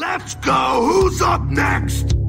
Let's go! Who's up next?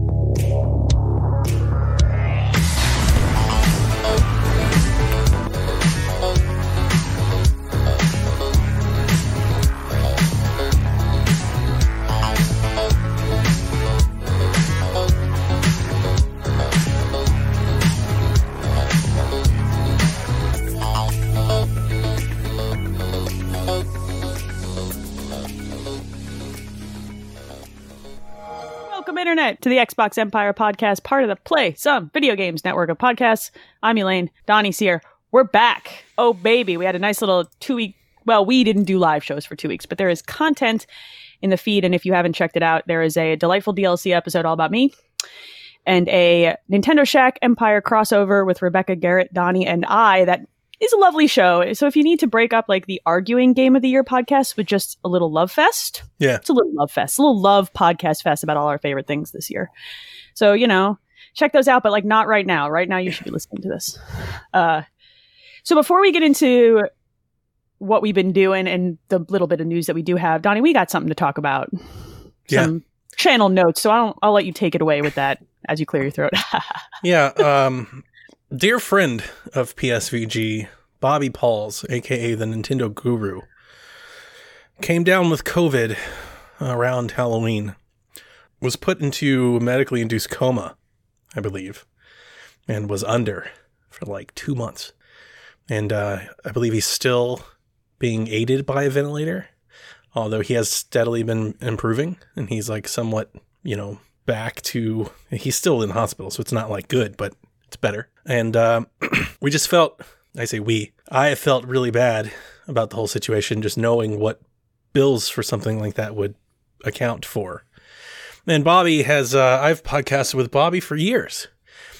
Internet, to the Xbox Empire podcast, part of the Play Some Video Games network of podcasts. I'm Elaine. Donnie's here. We're back. Oh, baby. We had a nice little two week. Well, we didn't do live shows for two weeks, but there is content in the feed. And if you haven't checked it out, there is a delightful DLC episode all about me and a Nintendo Shack Empire crossover with Rebecca Garrett, Donnie, and I that is a lovely show. So if you need to break up like the arguing game of the year podcast with just a little love fest, Yeah. it's a little love fest, a little love podcast fest about all our favorite things this year. So, you know, check those out, but like not right now. Right now, you should be listening to this. Uh, so before we get into what we've been doing and the little bit of news that we do have, Donnie, we got something to talk about. Yeah. Some channel notes. So I'll, I'll let you take it away with that as you clear your throat. Yeah. Um, dear friend of PSVG, Bobby Pauls, aka the Nintendo Guru, came down with COVID around Halloween. Was put into medically induced coma, I believe, and was under for like two months. And uh, I believe he's still being aided by a ventilator, although he has steadily been improving and he's like somewhat, you know, back to. He's still in hospital, so it's not like good, but it's better. And um, we just felt, I say we, I felt really bad about the whole situation, just knowing what bills for something like that would account for. And Bobby has, uh, I've podcasted with Bobby for years.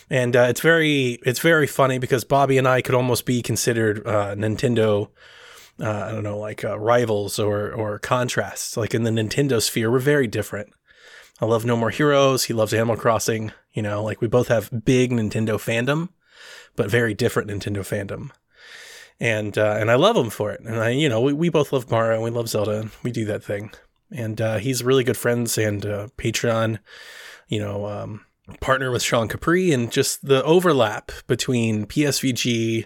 And uh, it's very, it's very funny because Bobby and I could almost be considered uh, Nintendo, uh, I don't know, like uh, rivals or or contrasts. Like in the Nintendo sphere, we're very different. I love No More Heroes. He loves Animal Crossing. You know, like we both have big Nintendo fandom, but very different Nintendo fandom. And uh, and I love him for it. And I, you know, we, we both love Mario and we love Zelda. We do that thing. And uh, he's really good friends and uh, Patreon, you know, um, partner with Sean Capri, and just the overlap between PSVG,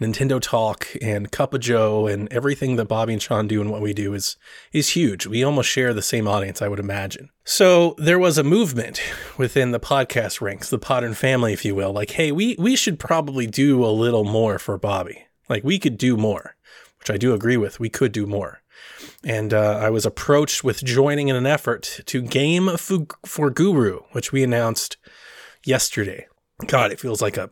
Nintendo Talk, and Cup of Joe, and everything that Bobby and Sean do and what we do is is huge. We almost share the same audience, I would imagine. So there was a movement within the podcast ranks, the Podern family, if you will, like, hey, we we should probably do a little more for Bobby. Like we could do more, which I do agree with. We could do more. And uh, I was approached with joining in an effort to Game for Guru, which we announced yesterday. God, it feels like a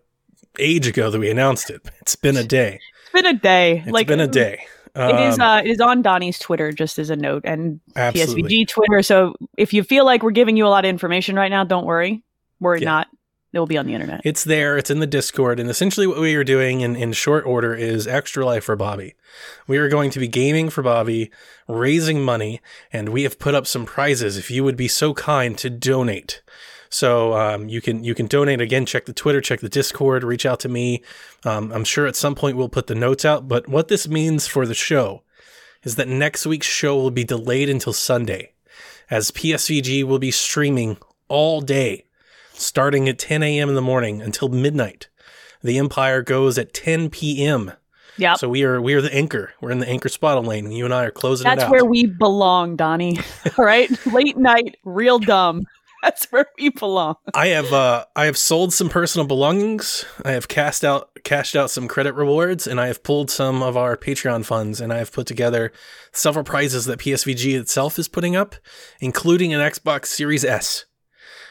age ago that we announced it. It's been a day. it's been a day. It's like been a day. It is. Um, Uh, it is on Donnie's Twitter, just as a note, and absolutely. PSVG Twitter. So if you feel like we're giving you a lot of information right now, don't worry. Worry Yeah. not. It will be on the internet. It's there. It's in the Discord. And essentially, what we are doing in, in short order is extra life for Bobby. We are going to be gaming for Bobby, raising money, and we have put up some prizes. If you would be so kind to donate, so um, you can you can donate again. Check the Twitter, check the Discord, reach out to me. Um, I'm sure at some point we'll put the notes out. But what this means for the show is that next week's show will be delayed until Sunday, as PSVG will be streaming all day starting at 10 a.m. in the morning until midnight. The Empire goes at 10 p.m. Yeah, So we are we are the anchor. We're in the anchor spottle lane, and you and I are closing it that's where we belong, Donnie. All right, late night, real dumb. That's where we belong. I have uh I have sold some personal belongings. I have cast out cashed out some credit rewards, and I have pulled some of our Patreon funds, and I have put together several prizes that PSVG itself is putting up, including an Xbox Series S.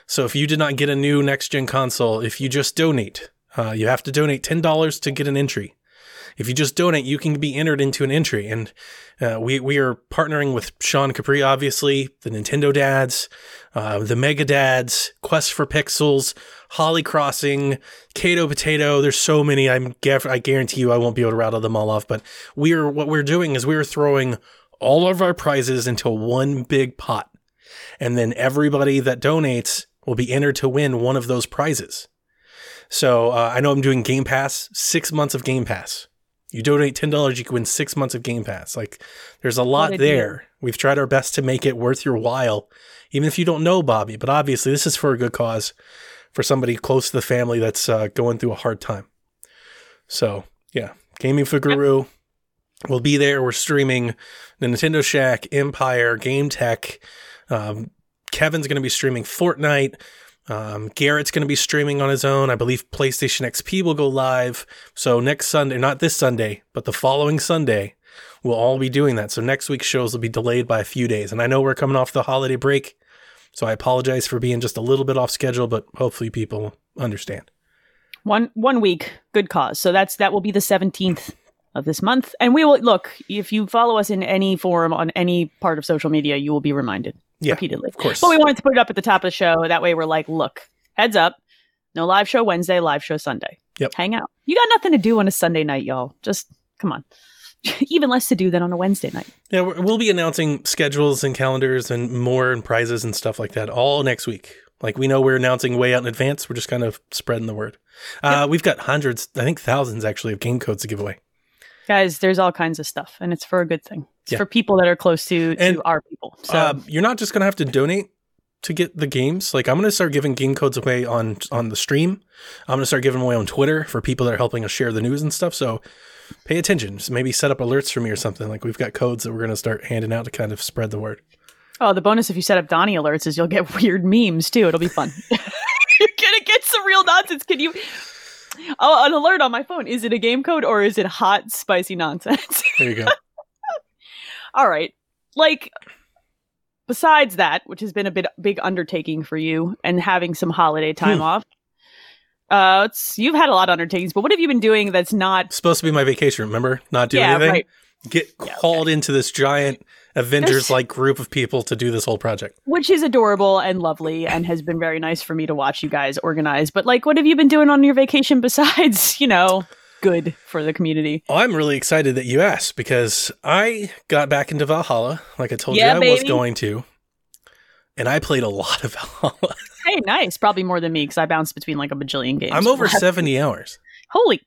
So if you did not get a new next gen console, if you just donate, uh, you have to donate ten dollars to get an entry. If you just donate, you can be entered into an entry. And uh, we we are partnering with Sean Capri, obviously, the Nintendo dads, uh, the Mega Dads, Quest for Pixels, Holly Crossing, Kato Potato. There's so many. I'm I guarantee you I won't be able to rattle them all off. But we're what we're doing is we're throwing all of our prizes into one big pot, and then everybody that donates will be entered to win one of those prizes. So uh, I know I'm doing Game Pass, six months of Game Pass. You donate ten dollars, you can win six months of Game Pass. Like there's a lot there. We've tried our best to make it worth your while, even if you don't know Bobby. But obviously, this is for a good cause, for somebody close to the family that's uh, going through a hard time. So yeah, Gaming for Guru. We'll be there. We're streaming the Nintendo Shack, Empire, Game Tech. Um, Kevin's going to be streaming Fortnite. Um, Garrett's going to be streaming on his own. I believe PlayStation XP will go live. So next Sunday, not this Sunday, but the following Sunday, we'll all be doing that. So next week's shows will be delayed by a few days. And I know we're coming off the holiday break. So I apologize for being just a little bit off schedule, but hopefully people understand. One one week, good cause. So that's that will be the seventeenth of this month, and we will look. If you follow us in any forum on any part of social media, you will be reminded Yeah, repeatedly. Of course. But we wanted to put it up at the top of the show. That way, we're like, look, heads up, no live show Wednesday, live show Sunday. Yep. Hang out. You got nothing to do on a Sunday night, y'all. Just come on. Even less to do than on a Wednesday night. Yeah, we'll be announcing schedules and calendars and more and prizes and stuff like that all next week. Like we know we're announcing way out in advance. We're just kind of spreading the word. Uh, we've got hundreds, I think thousands actually, of game codes to give away. Guys, there's all kinds of stuff, and it's for a good thing. It's Yeah. for people that are close to, to And, our people. So Um, you're not just gonna have to donate to get the games. Like I'm gonna start giving game codes away on on the stream. I'm gonna start giving away on Twitter for people that are helping us share the news and stuff. So pay attention. Just maybe set up alerts for me or something. Like we've got codes that we're gonna start handing out to kind of spread the word. Oh, the bonus if you set up Donnie alerts is you'll get weird memes too. It'll be fun. You're gonna get some real nonsense. Can you? Oh, an alert on my phone. Is it a game code or is it hot, spicy nonsense? There you go. All right. Like, besides that, which has been a bit big undertaking for you, and having some holiday time Hmm. off. Uh, it's you've had a lot of undertakings, but what have you been doing that's not? supposed to be my vacation. Remember, not doing yeah, anything. right. Get Yeah, called into this giant Avengers like group of people to do this whole project. Which is adorable and lovely, and has been very nice for me to watch you guys organize. But like, what have you been doing on your vacation besides, you know, good for the community? Well, I'm really excited that you asked because I got back into Valhalla, like I told Yeah, you I was going to, and I played a lot of Valhalla. Hey, nice. Probably more than me because I bounced between like a bajillion games. I'm over 70 hours. Holy,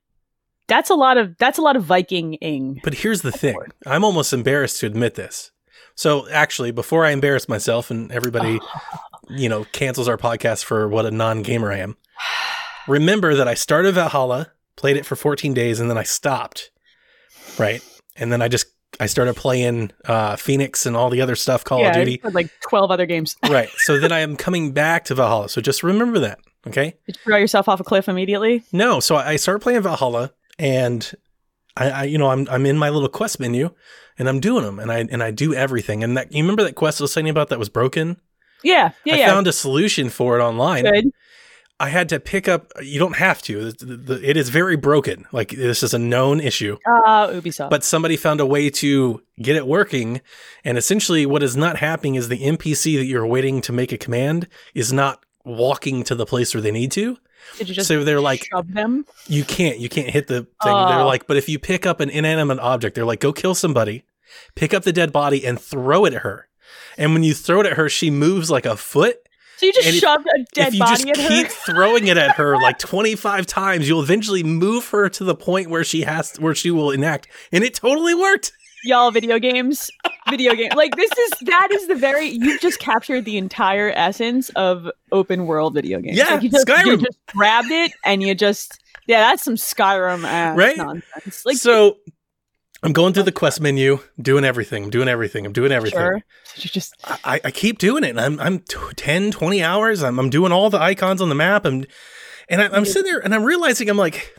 that's a lot of that's a lot of Viking-ing. But here's the thing I'm almost embarrassed to admit this. So, actually, before I embarrass myself and everybody, you know, cancels our podcast for what a non gamer I am, remember that I started Valhalla, played it for 14 days, and then I stopped. Right. And then I just, I started playing uh, Phoenix and all the other stuff, Call yeah, of Duty. Like twelve other games. right. So then I am coming back to Valhalla. So just remember that. Okay. Did you throw yourself off a cliff immediately? No. So I started playing Valhalla and I, I you know, I'm, I'm in my little quest menu and I'm doing them and I, and I do everything. And that, you remember that quest I was saying about that was broken? Yeah, yeah, I yeah. found a solution for it online. Good. I had to pick up, you don't have to. The- the- It is very broken. Like this is a known issue. Uh, Ubisoft. but somebody found a way to get it working. And essentially, what is not happening is the NPC that you're waiting to make a command is not walking to the place where they need to. Did you just so they're like, shove them? you can't, you can't hit the thing. They're Oh. like, but if you pick up an inanimate object, they're like, go kill somebody, pick up the dead body and throw it at her. And when you throw it at her, she moves like a foot. So you just And if- shoved a dead body just at her? keep throwing it at her like 25 times, you'll eventually move her to the point where she has where she will enact. And it totally worked. Y'all, video games, video game. Like this is that is the very you've just captured the entire essence of open world video games. Yeah, like you just, You just grabbed it and you just yeah, that's some Skyrim ass Right? nonsense. Like so I'm going through the quest menu, doing everything, I'm doing everything, I'm doing everything. sure, So you just I, I keep doing it. I'm I'm t- 10, 20 hours. I'm, I'm doing all the icons on the map. And and I, I'm sitting there and I'm realizing I'm like,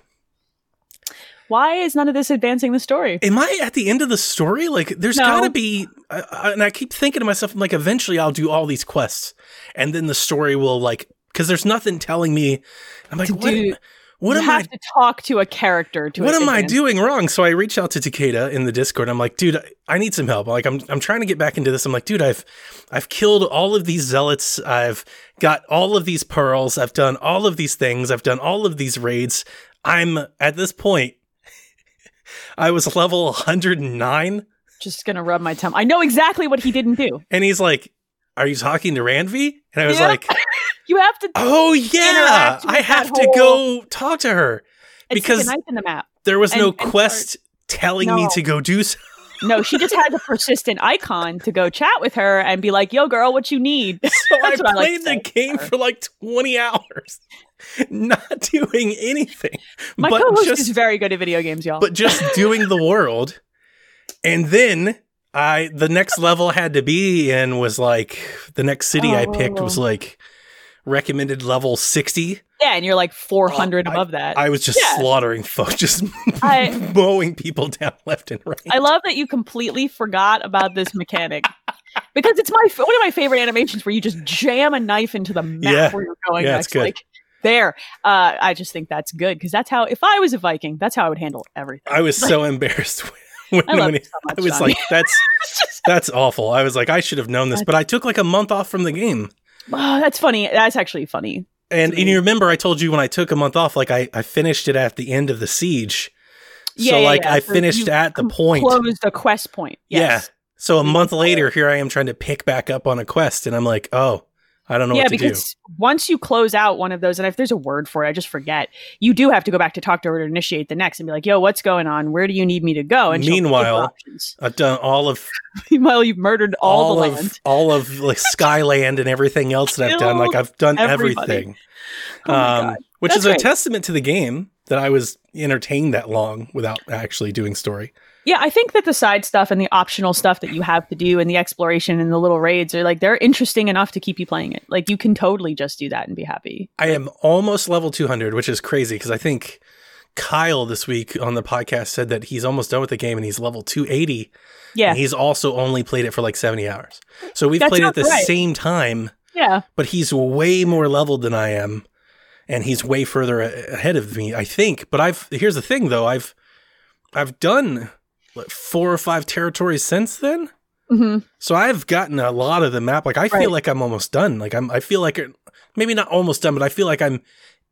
why is none of this advancing the story? am I at the end of the story? Like, there's No. got to be. I, I, and I keep thinking to myself, I'm like, eventually I'll do all these quests, and then the story will like, because there's nothing telling me. I'm like, To what? do- what you am I? have to talk to a character to What am I doing wrong? So I reach out to Takeda in the Discord. I'm like, dude, I- I need some help. Like, I'm I'm trying to get back into this. I'm like, dude, I've I've killed all of these zealots. I've got all of these pearls. I've done all of these things. I've done all of these raids. I'm at this point. I was level 109, Just gonna rub my tongue. I know exactly what he didn't do. and he's like, "Are you talking to Randvi?" And I was Yeah. like, You have to "Oh yeah, I have to whole- go talk to her." because- because a knife in the map. There was no And- and quest telling me to go do so. No, she just had a persistent icon to go chat with her and be like, "Yo, girl, what you need?" So I what I like played the game for like 20 hours, not doing anything, My but co-host just is very good at video games, y'all. but just doing the world. And then I the next level had to be in was like the next city I picked was Oh. like recommended level 60. yeah, and you're like 400 Oh, I- above that. I was just Yeah. slaughtering folks, just I- mowing people down left and right. I love that you completely forgot about this mechanic because it's my one of my favorite animations where you just jam a knife into the map Yeah. where you're going Yeah, next. good. Like there, uh, I just think that's good because that's how if I was a Viking, that's how I would handle everything. I was so embarrassed when, I when it- so much. I was Johnny. like, that's that's awful. I was like, I should have known this, but I took like a month off from the game. oh, that's funny. That's actually funny. And, and you remember I told you when I took a month off, like I, I finished it at the end of the siege. Yeah, so yeah, like yeah. I So finished at the point. Closed a quest point. Yes. Yeah. So a month later, here I am trying to pick back up on a quest, and I'm like, oh, I don't know yeah, what to do. because once you close out one of those, and if there's a word for it, I just forget. You do have to go back to talk to her to initiate the next and be like, "Yo, what's going on? Where do you need me to go?" And she'll give you Meanwhile. I've done all of meanwhile, you've murdered all, the of land. all of like Skyland and everything else that I've done. Like I've done everybody. everything. Oh um, which That's is a testament to the game that I was entertained that long without actually doing story. Yeah, I think that the side stuff and the optional stuff that you have to do and the exploration and the little raids are like they're interesting enough to keep you playing it. Like you can totally just do that and be happy. I am almost level 200, which is crazy because I think Kyle this week on the podcast said that he's almost done with the game and he's level 280. Yeah, And he's also only played it for like 70 hours. So we've That played it at the right. same time, yeah. but he's way more leveled than I am. And he's way further ahead of me, I think. But I've here's the thing though, I've I've done like four or five territories since then. hmm So I've gotten a lot of the map. Like I feel like I'm almost done. Like I'm I feel like maybe not almost done, but I feel like I'm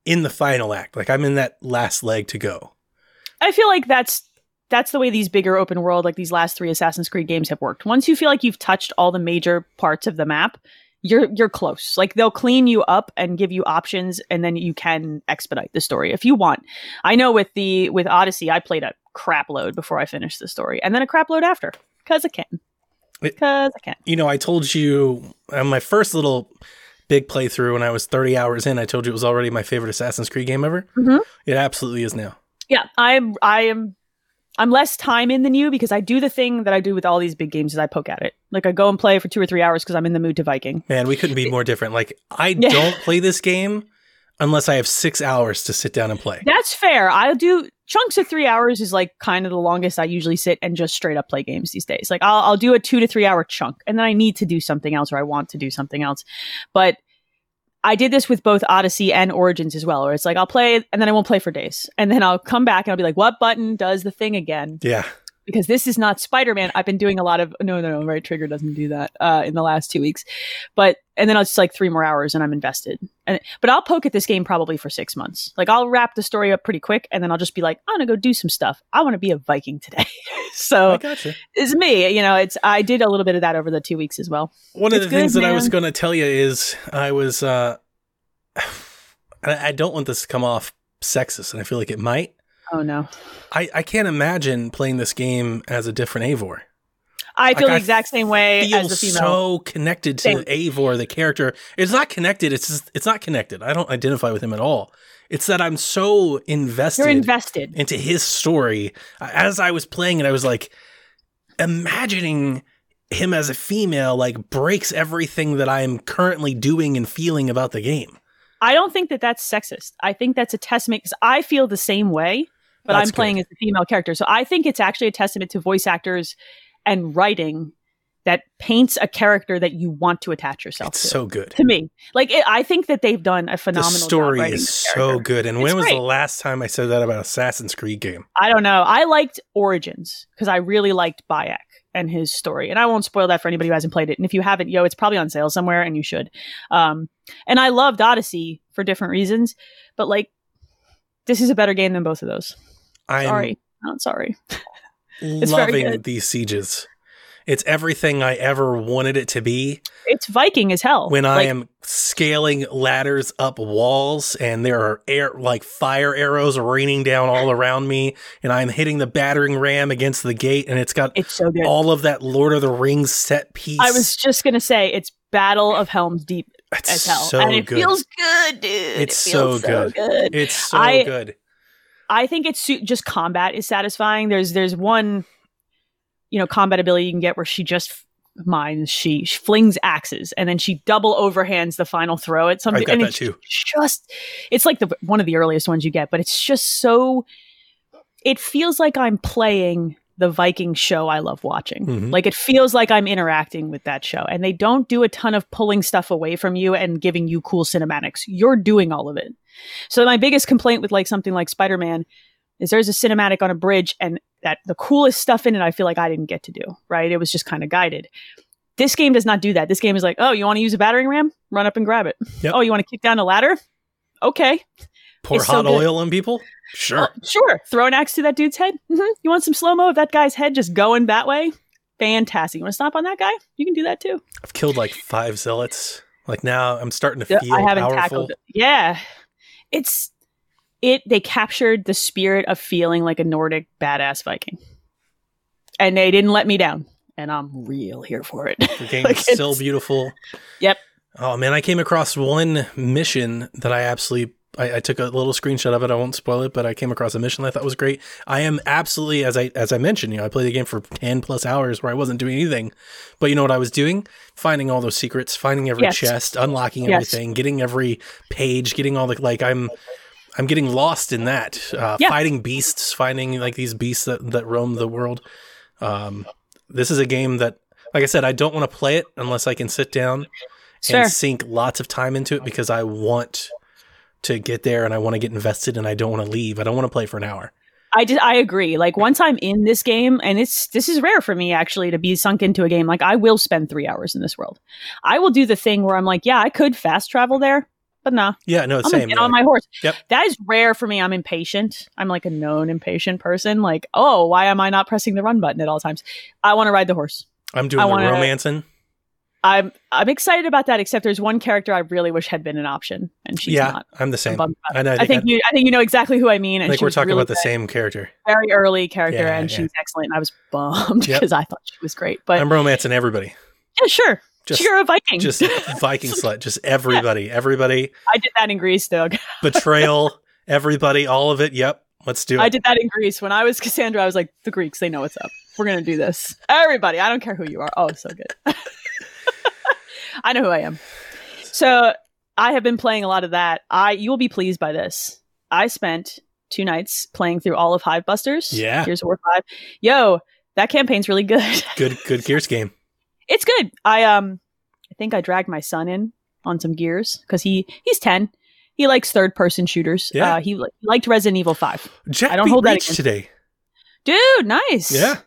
in the final act. Like I'm in that last leg to go. I feel like that's that's the way these bigger open world, like these last three Assassin's Creed games, have worked. Once you feel like you've touched all the major parts of the map, you're you're close. Like they'll clean you up and give you options, and then you can expedite the story if you want. I know with the with Odyssey, I played a crap load before I finished the story, and then a crap load after because I can. Because I can. You know, I told you on my first little big playthrough when I was 30 hours in, I told you it was already my favorite Assassin's Creed game ever. Mhm. It absolutely is now. Yeah, I'm I am I'm less time in than you because I do the thing that I do with all these big games is I poke at it. Like I go and play for two or three hours because I'm in the mood to Viking. Man, we couldn't be more different. Like I Yeah. don't play this game unless I have six hours to sit down and play. That's fair. I'll do chunks of three hours is like kind of the longest I usually sit and just straight up play games these days. Like I'll I'll do a two to three hour chunk and then I need to do something else or I want to do something else. But I did this with both Odyssey and Origins as well, where it's like I'll play and then I won't play for days. And then I'll come back and I'll be like, what button does the thing again? Yeah. Because this is not Spider-Man. I've been doing a lot of no, no, no. Right trigger doesn't do that uh, in the last two weeks, but and then it's like three more hours and I'm invested. And but I'll poke at this game probably for six months. Like I'll wrap the story up pretty quick, and then I'll just be like, I'm gonna go do some stuff. I want to be a Viking today. I so gotcha. it's me. You know, it's I did a little bit of that over the two weeks as well. One of It's the things good, that I was going to tell you is I was, uh, I I don't want this to come off sexist, and I feel like it might. Oh no, I, I can't imagine playing this game as a different Eivor. I feel Like, the exact same way Feel as the female. so connected to Same. Eivor, the character. It's not connected. It's just, it's not connected. I don't identify with him at all. It's that I'm so invested, You're invested. into his story. As I was playing it, I was like imagining him as a female like breaks everything that I am currently doing and feeling about the game. I don't think that that's sexist. I think that's a testament because I feel the same way, but That's I'm playing good. as a female character. So I think it's actually a testament to voice actors and writing that paints a character that you want to attach yourself It's to. so good. to me, like it, I think that they've done a phenomenal. job story is so good. And It's when was the last time I said that about Assassin's Creed game? I don't know. I liked Origins because I really liked Bayek and his story. And I won't spoil that for anybody who hasn't played it. And if you haven't, yo, it's probably on sale somewhere and you should. Um, and I loved Odyssey for different reasons, but like, this is a better game than both of those. I'm Sorry. Not sorry. loving these sieges. It's everything I ever wanted it to be. It's Viking as hell. When I am scaling ladders up walls and there are air like fire arrows raining down all around me, and I'm hitting the battering ram against the gate, and it's got it's so good. all of that Lord of the Rings set piece. I was just gonna say it's Battle of Helm's Deep it's as hell, so and it good. feels good, dude. It's it so good. good. it's so I- good. I think it's just combat is satisfying. There's there's one, you know, combat ability you can get where she just mines, she, she flings axes, and then she double overhands the final throw at something. I've got and that it's too. Just, it's like the one of the earliest ones you get, but it's just so. It feels like I'm playing the Viking show I love watching. Mhm. Like it feels like I'm interacting with that show, and they don't do a ton of pulling stuff away from you and giving you cool cinematics. You're doing all of it. So my biggest complaint with like something like Spider-Man is there's a cinematic on a bridge and that the coolest stuff in it I feel like I didn't get to do, right? It was just kind of guided. This game does not do that. This game is like, "Oh, you want to use a battering ram? Run up and grab it. Yep. Oh, you want to kick down a ladder? Okay. Pour it's so hot oil on people? Sure. Oh, sure. Throw an axe to that dude's head. hmm You want some slow-mo of that guy's head just going that way? Fantastic. You want to stomp on that guy? You can do that too. I've killed like five zealots. Like now I'm starting to feel I haven't powerful. tackled it. Yeah. It's it they captured the spirit of feeling like a Nordic badass Viking. And they didn't let me down. And I'm real here for it. The game Like, is still beautiful. Yep. Oh man, I came across one mission that I absolutely I, I took a little screenshot of it. I won't spoil it, but I came across a mission that I thought was great. I am absolutely as I as I mentioned, you know, I played the game for ten plus hours where I wasn't doing anything. But you know what I was doing? Finding all those secrets, finding every Yes. chest, unlocking Yes. everything, getting every page, getting all the like I'm I'm getting lost in that. Uh, Yeah. Fighting beasts, finding like these beasts that, that roam the world. Um, this is a game that, like I said, I don't want to play it unless I can sit down Sure. and sink lots of time into it because I want to get there and I want to get invested and I don't want to leave. I don't want to play for an hour. I just I agree. Like once I'm in this game, and it's this is rare for me actually to be sunk into a game. Like I will spend three hours in this world. I will do the thing where I'm like, yeah, I could fast travel there, but nah, Yeah, no, I'm same. get on my horse. Yep. That is rare for me. I'm impatient. I'm like a known impatient person. Like, oh, why am I not pressing the run button at all times? I want to ride the horse. I'm doing I the wanna- romancing. I'm I'm excited about that. Except there's one character I really wish had been an option, and she's yeah, not. I'm the I'm same. it. I know. I I think, think you I think you know exactly who I mean. I And think she we're talking really about the good. same character. very early character, Yeah, and yeah. she was excellent. I was bummed Yep. because I thought she was great. But I'm romancing everybody. yeah, sure, Just, you're a Viking. just Viking slut. Just everybody. Everybody. I did that in Greece, Doug. Betrayal. everybody. All of it. Yep. Let's do it. I did that in Greece when I was Kassandra. I was like, the Greeks, they know what's up. We're gonna do this. Everybody, I don't care who you are. Oh, so good. I know who I am. So I have been playing a lot of that. I you will be pleased by this. I spent two nights playing through all of Hivebusters. Yeah. Gears Here's War Five. Yo, that campaign's really good. good. Good Gears game. it's good. I um, I think I dragged my son in on some Gears because he he's ten. He likes third person shooters. Yeah. Uh, he, li- he liked Resident Evil Five. Jack I don't hold that Reach against- today. Dude, nice. Yeah.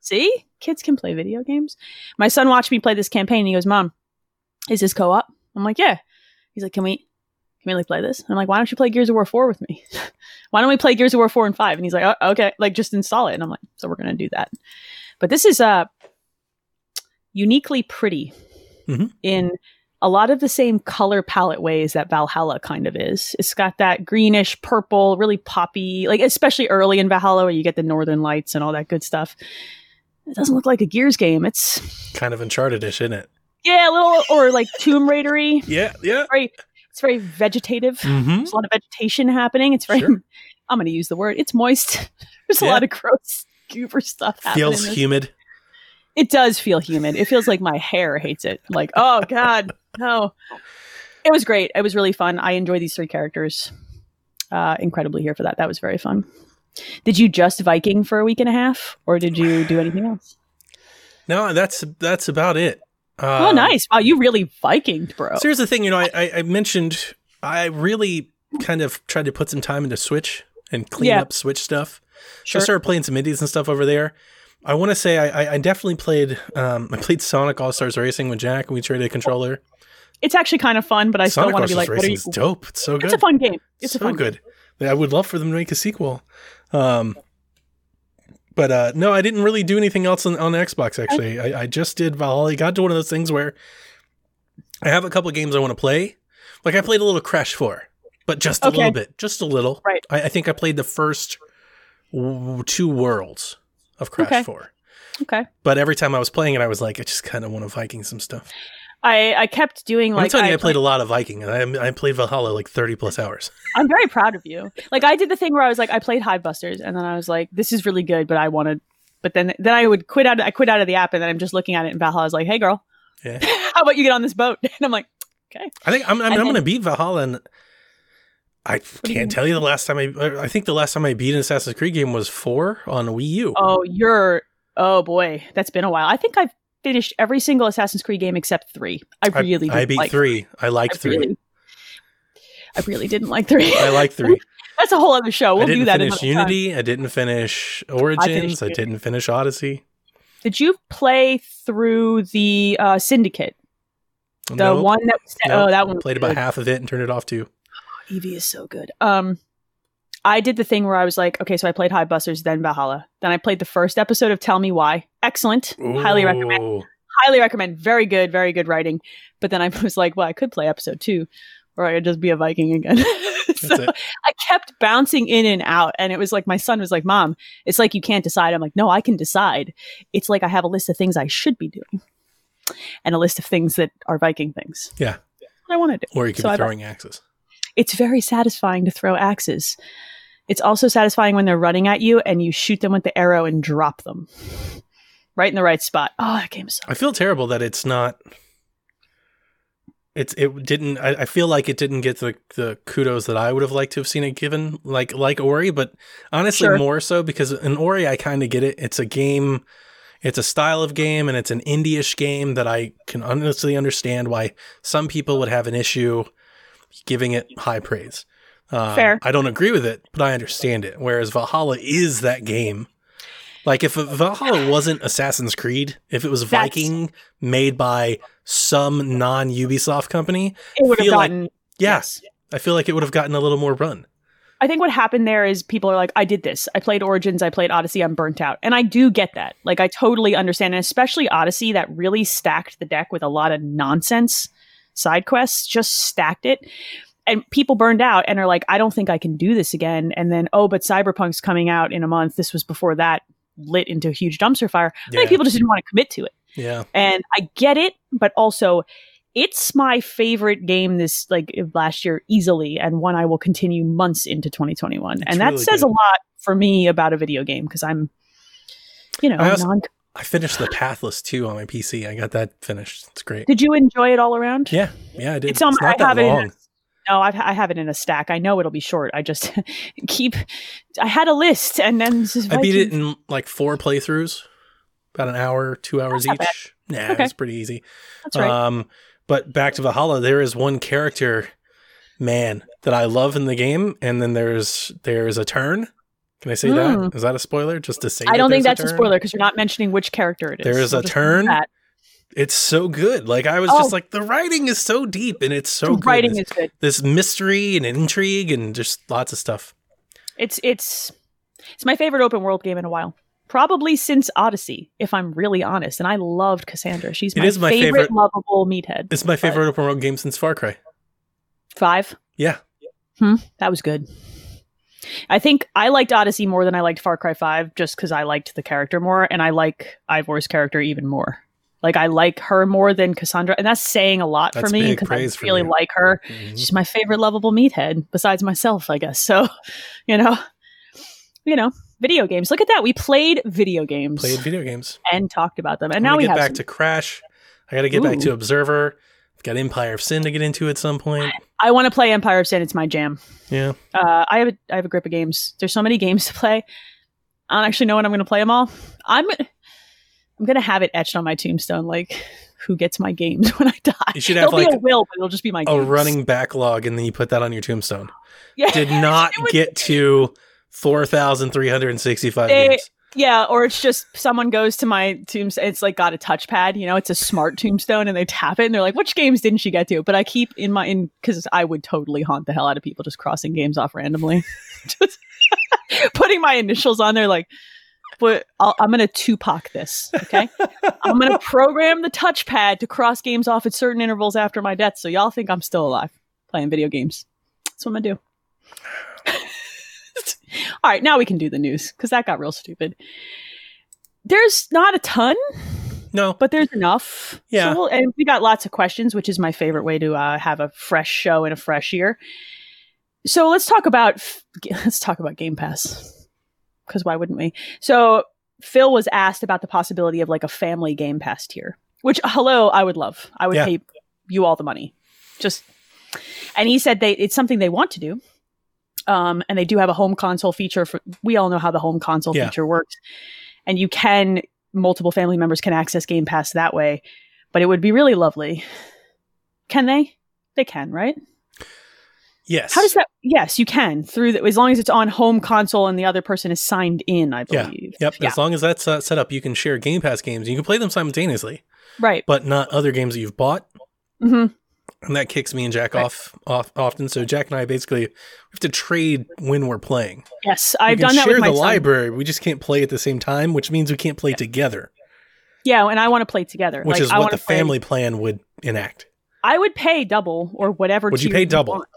See, kids can play video games. My son watched me play this campaign. And he goes, "Mom, is this co-op?" I'm like, "Yeah." He's like, "Can we, can we like play this?" And I'm like, "Why don't you play Gears of War four with me? Why don't we play Gears of War four and five? And he's like, oh, "Okay, like just install it." And I'm like, "So we're gonna do that." But this is uh uniquely pretty Mhm. in a lot of the same color palette ways that Valhalla kind of is. It's got that greenish purple, really poppy, like especially early in Valhalla where you get the northern lights and all that good stuff. It doesn't look like a Gears game. It's Kind of Uncharted-ish, isn't it? Yeah, a little or like Tomb Raidery. Yeah. Yeah. Very, it's very vegetative. Mm-hmm. There's a lot of vegetation happening. It's very. Sure. I'm going to use the word. It's moist. There's a lot of gross goober stuff happening. Feels humid. It does feel humid. It feels like my hair hates it. Like, oh god, no. It was great. It was really fun. I enjoy these three characters. Uh, incredibly here for that. That was very fun. Did you just Viking for a week and a half, or did you do anything else? No, that's that's about it. Oh, Um, nice! Wow, you really Vikinged, bro. So here's the thing, you know, I, I, mentioned I really kind of tried to put some time into Switch and clean Yeah. up Switch stuff. So Sure. I started playing some indies and stuff over there. I want to say I, I- definitely played um, I played Sonic All Stars Racing with Jack and we traded a controller. It's actually kind of fun, but I still Sonic want All to be like, Stars what are Racing you? is dope. It's so good. It's a fun game. It's so a fun good. I would love for them to make a sequel. Um, But uh, no, I didn't really do anything else on, on Xbox. Actually, I, I just did Valhalla. I got to one of those things where I have a couple of games I want to play. Like I played a little Crash Four, but just a Okay. little bit, just a little. Right. I, I think I played the first w- two worlds of Crash Okay. Four. Okay. But every time I was playing it, I was like, I just kind of want to Viking some stuff. I, I kept doing like I'm telling you, I played a lot of Viking. and I, I played Valhalla like 30 plus hours. I'm very proud of you. Like I did the thing where I was like, I played Hivebusters, and then I was like, this is really good, but I wanted. But then, then I would quit out. I quit out of the app, and then I'm just looking at it in Valhalla. I was like, hey, girl, Yeah. how about you get on this boat? And I'm like, okay. I think I'm, I'm, I'm going to beat Valhalla, and I can't tell you the last time I. I think the last time I beat an Assassin's Creed game was four on Wii U. oh, you're. Oh boy, that's been a while. I think I've finished every single Assassin's Creed game except three. I I- really, I, didn't beat like three. I liked I three. really, I really didn't like three. I like three. That's a whole other show. We'll I didn't do that finish another time. Unity. I didn't finish Origins. I, Unity. didn't finish Odyssey. Did you play through the uh, Syndicate? The Nope. one that was, Nope. oh that one played about half of it and turned it off too. Eevee is so good. Um, I did the thing where I was like, okay, so I played Hivebusters, then Valhalla, then I played the first episode of Tell Me Why. Excellent, highly recommend. Highly recommend. Very good, very good writing. But then I was like, well, I could play episode two, or I could just be a Viking again. so I kept bouncing in and out, and it was like my son was like, "Mom, it's like you can't decide." I'm like, "No, I can decide." It's like I have a list of things I should be doing, and a list of things that are Viking things. Yeah. I want to do. Or you could So be throwing axes. it's very satisfying to throw axes. It's also satisfying when they're running at you and you shoot them with the arrow and drop them right in the right spot. Oh, that game is so. I feel terrible that it's not. It's it didn't. I, I feel like it didn't get the the kudos that I would have liked to have seen it given, like like Ori. But honestly, Sure. more so because in Ori, I kind of get it. It's a game, it's a style of game, and it's an indie-ish game that I can honestly understand why some people would have an issue giving it high praise. Um, Fair. I don't agree with it, but I understand it. Whereas Valhalla is that game. Like if Valhalla wasn't Assassin's Creed, if it was That's- Viking made by some non Ubisoft company, It would have feel like- gotten. yes, I feel like it would have gotten a little more run. I think what happened there is people are like, I did this. I played Origins. I played Odyssey. I'm burnt out. And I do get that. Like, I totally understand. And especially Odyssey, that really stacked the deck with a lot of nonsense side quests, just stacked it. And people burned out and are like, I don't think I can do this again. And then, oh, but Cyberpunk's coming out in a month. This was before that lit into a huge dumpster fire. I think people just didn't want to commit to it. yeah. And I get it, but also it's my favorite game this like uh, last year easily and one I will continue months into 2021. It's and that really says good. a lot for me about a video game because I'm you know, I also- non- I finished the Pathless too on my PC. I got that finished. It's great. Did you enjoy it all around? Yeah, yeah, I did. It's It's, on- not I that have it long. No, I've, I have it in a stack. I know it'll be short. I just keep. I had a list, and then I beat it in like four playthroughs, about an hour, two hours That's each. Nah, Okay. it's pretty easy. That's right. Um, but back to Valhalla, there is one character, man, that I love in the game, and then there's there's a turn. Can I say that? Mm. Is that a spoiler? Just to say, I don't think that's a, turn? spoiler because you're not mentioning which character it is. There is We'll a turn. It's so good. Like I was Oh. just like, the writing is so deep, and it's so The good. writing This- is good. this mystery and intrigue, and just lots of stuff. It's it's it's my favorite open world game in a while. Probably since Odyssey, if I'm really honest. And I loved Kassandra. She's It my, is my favorite, favorite- lovable meathead. It's my favorite open world game since Far Cry. Five. Yeah. Hmm. That was good. I think I liked Odyssey more than I liked Far Cry Five, just because I liked the character more, and I like Eivor's character even more. Like I like her more than Kassandra, and that's saying a lot That's for me because I really like her. Mhm. She's my favorite lovable meathead, besides myself, I guess. So, you know, you know, video games. Look at that. We played video games Played video games. and talked about them, and I'm now we get back some- to Crash. I got to get back to Observer. I've got Empire of Sin to get into at some point. I want to play Empire of Sin. It's my jam. Yeah, Uh, I have a I have a grip of games. There's so many games to play. I don't actually know when I'm going to play them all. I'm I'm going to have it etched on my tombstone, like who gets my games when I die. You should have, There'll be like, a will, but it'll just be my a games. running backlog, and then you put that on your tombstone. Yeah, Did not would- get to four thousand three hundred and sixty-five games. yeah. Or it's just someone goes to my tombstone. It's like got a touchpad. You know, it's a smart tombstone, and they tap it, and they're like, "Which games didn't she get to?" But I keep in my in because I would totally haunt the hell out of people just crossing games off randomly, just putting my initials on there, like. But I'll, I'm going to Tupac this. Okay, I'm going to program the touchpad to cross games off at certain intervals after my death, so y'all think I'm still alive playing video games. That's what I'm going to do. All right, now we can do the news because that got real stupid. There's not a ton, No, but there's enough. Yeah. So we'll, and we got lots of questions, which is my favorite way to uh, have a fresh show in a fresh year. So let's talk about let's talk about Game Pass because why wouldn't we? So Phil was asked about the possibility of like a family Game Pass tier, which hello, I would love. I would Yeah. pay you all the money, just. And he said they it's something they want to do. Um, and they do have a home console feature for we all know how the home console Yeah. feature works. And you can multiple family members can access Game Pass that way, but it would be really lovely. Can they? They can, right? Yes. How does that? Yes, you can through the, as long as it's on home console and the other person is signed in. I believe. Yeah. Yep. Yeah. As long as that's uh, set up, you can share Game Pass games. You can play them simultaneously, Right. but not other games that you've bought. hmm And that kicks me and Jack Right. off, off often. So Jack and I basically we have to trade when we're playing. Yes, I've done that share with my share the son. library. We just can't play at the same time, which means we can't play together, Yeah, and I want to play together. which Like, is I what the play- family plan would enact. I would pay double or whatever. Would you pay double? want.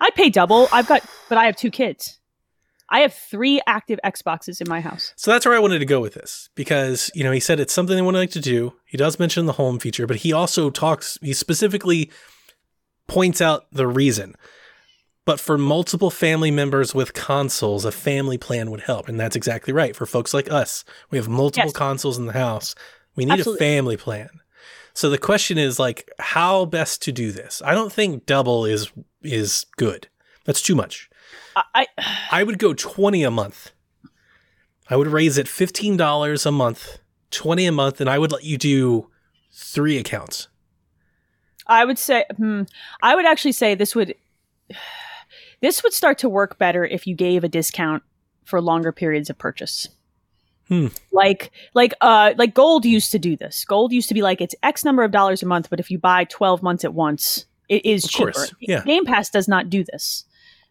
I'd pay double. I've got, but I have two kids. I have three active Xboxes in my house. So that's where I wanted to go with this because, you know, he said it's something they want to like to do. He does mention the home feature, but he also talks, he specifically points out the reason. But for multiple family members with consoles, a family plan would help. And that's exactly right. For folks like us, we have multiple Yes. consoles in the house. We need Absolutely. a family plan. So the question is like how best to do this. I don't think double is is good. That's too much. I, I would go 20 a month. I would raise it $15 a month, 20 a month, and I would let you do three accounts. I would say, hmm, I would actually say this would, this would start to work better if you gave a discount for longer periods of purchase. Hmm. Like, like, uh, like gold used to do this. Gold used to be like it's X number of dollars a month, but if you buy twelve months at once, it is Of cheaper. course, yeah. Game Pass does not do this.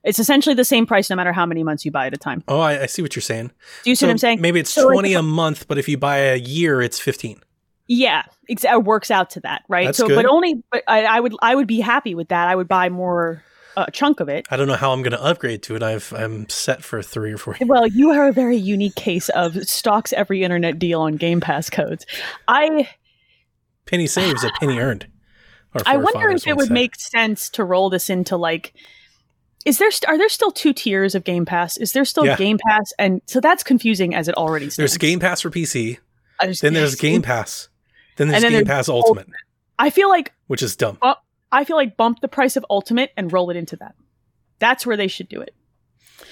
It's essentially the same price no matter how many months you buy at a time. Oh, I, I see what you're saying. Do you see what I'm saying? Maybe it's So, 20 if- a month, but if you buy a year, it's 15. Yeah, it works out to that, right? That's so, good. but only, but I, I would, I would be happy with that. I would buy more, uh, a chunk of it. I don't know how I'm going to upgrade to it. I've, I'm set for three or four. Well, you are a very unique case of stocks every internet deal on Game Pass codes. I Penny saved is a penny earned. I wonder if it would make sense to roll this into like is there st- are there still two tiers of Game Pass? Is there still Yeah. Game Pass and so that's confusing as it already stands. There's Game Pass for PC, just- then there's Game Pass, then there's then Game there's Pass Ultimate, I feel like which is dumb. I feel like bump the price of Ultimate and roll it into that. That's where they should do it.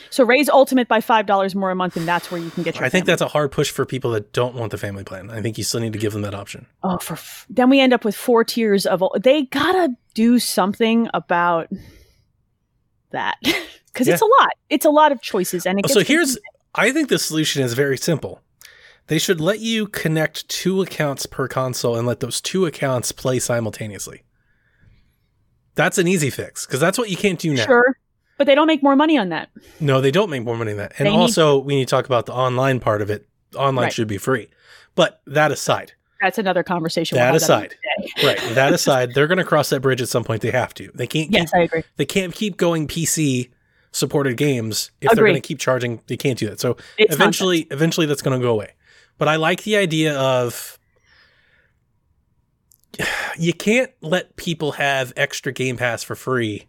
So raise Ultimate by five dollars more a month, and that's where you can get your. I think family. that's a hard push for people that don't want the family plan. I think you still need to give them that option. Oh, for f- then we end up with four tiers of. They gotta do something about that because it's a lot. It's a lot of choices, and it. So here's, I think the solution is very simple. They should let you connect two accounts per console and let those two accounts play simultaneously. That's an easy fix because that's what you can't do now. sure, but they don't make more money on that. No, they don't make more money than that. And They need- also, we need to talk about the online part of it. Online Right. should be free. But that aside, That's another conversation. That we'll aside. day. right? That aside, they're going to cross that bridge at some point. They have to. They can't. Yes, keep, I agree. they can't keep going PC supported games if they're going to keep charging. They can't do that. So It's eventually, eventually, that's going to go away. But I like the idea of you can't let people have extra Game Pass for free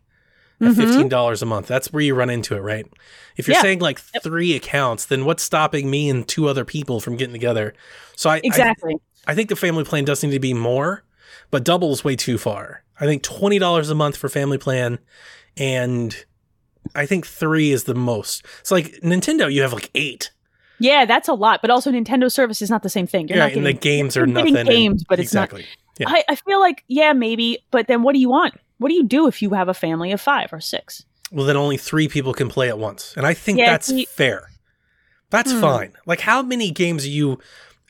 at Mhm. fifteen dollars a month. That's where you run into it, right? If you're Yeah. saying like three accounts, then what's stopping me and two other people from getting together? So I I- exactly. I think the family plan does need to be more, but double is way too far. I think twenty dollars a month for family plan, and I think three is the most. It's like Nintendo, you have like eight. yeah, that's a lot. But also, Nintendo service is not the same thing. You're yeah, not and the games are nothing. getting and- but it's not. Yeah. I, I feel like yeah, maybe. But then, what do you want? What do you do if you have a family of five or six? well, then only three people can play at once, and I think Yeah, that's see- fair. That's Hmm. fine. Like, how many games are you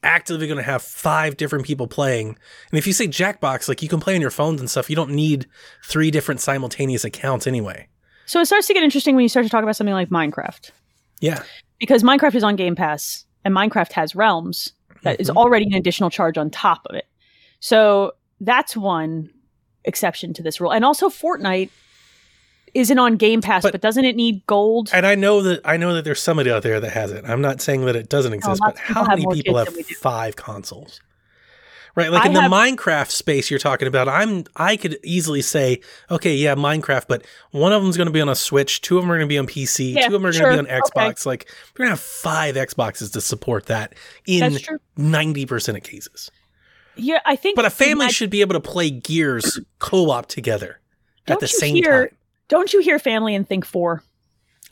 actively going to have five different people playing? And if you say Jackbox, like you can play on your phones and stuff, you don't need three different simultaneous accounts anyway. So it starts to get interesting when you start to talk about something like Minecraft. Yeah. because Minecraft is on Game Pass and Minecraft has realms that is Mhm. already an additional charge on top of it. So that's one exception to this rule. And also Fortnite isn't on Game Pass, But- but, doesn't it need gold? And I know that I know that there's somebody out there that has it. I'm not saying that it doesn't exist, but of people how many people have than we do. five consoles? Right, like I in the Minecraft space you're talking about, I'm I could easily say, okay, yeah, Minecraft, but one of them's going to be on a Switch, two of them are going to be on PC, Yeah, two of them are sure, going to be on okay. Xbox. Like we're going to have five Xboxes to support that in ninety percent of cases. Yeah, I think But a family Imagine- should be able to play Gears co-op together at Don't the you same hear- time. Don't you hear family and think four?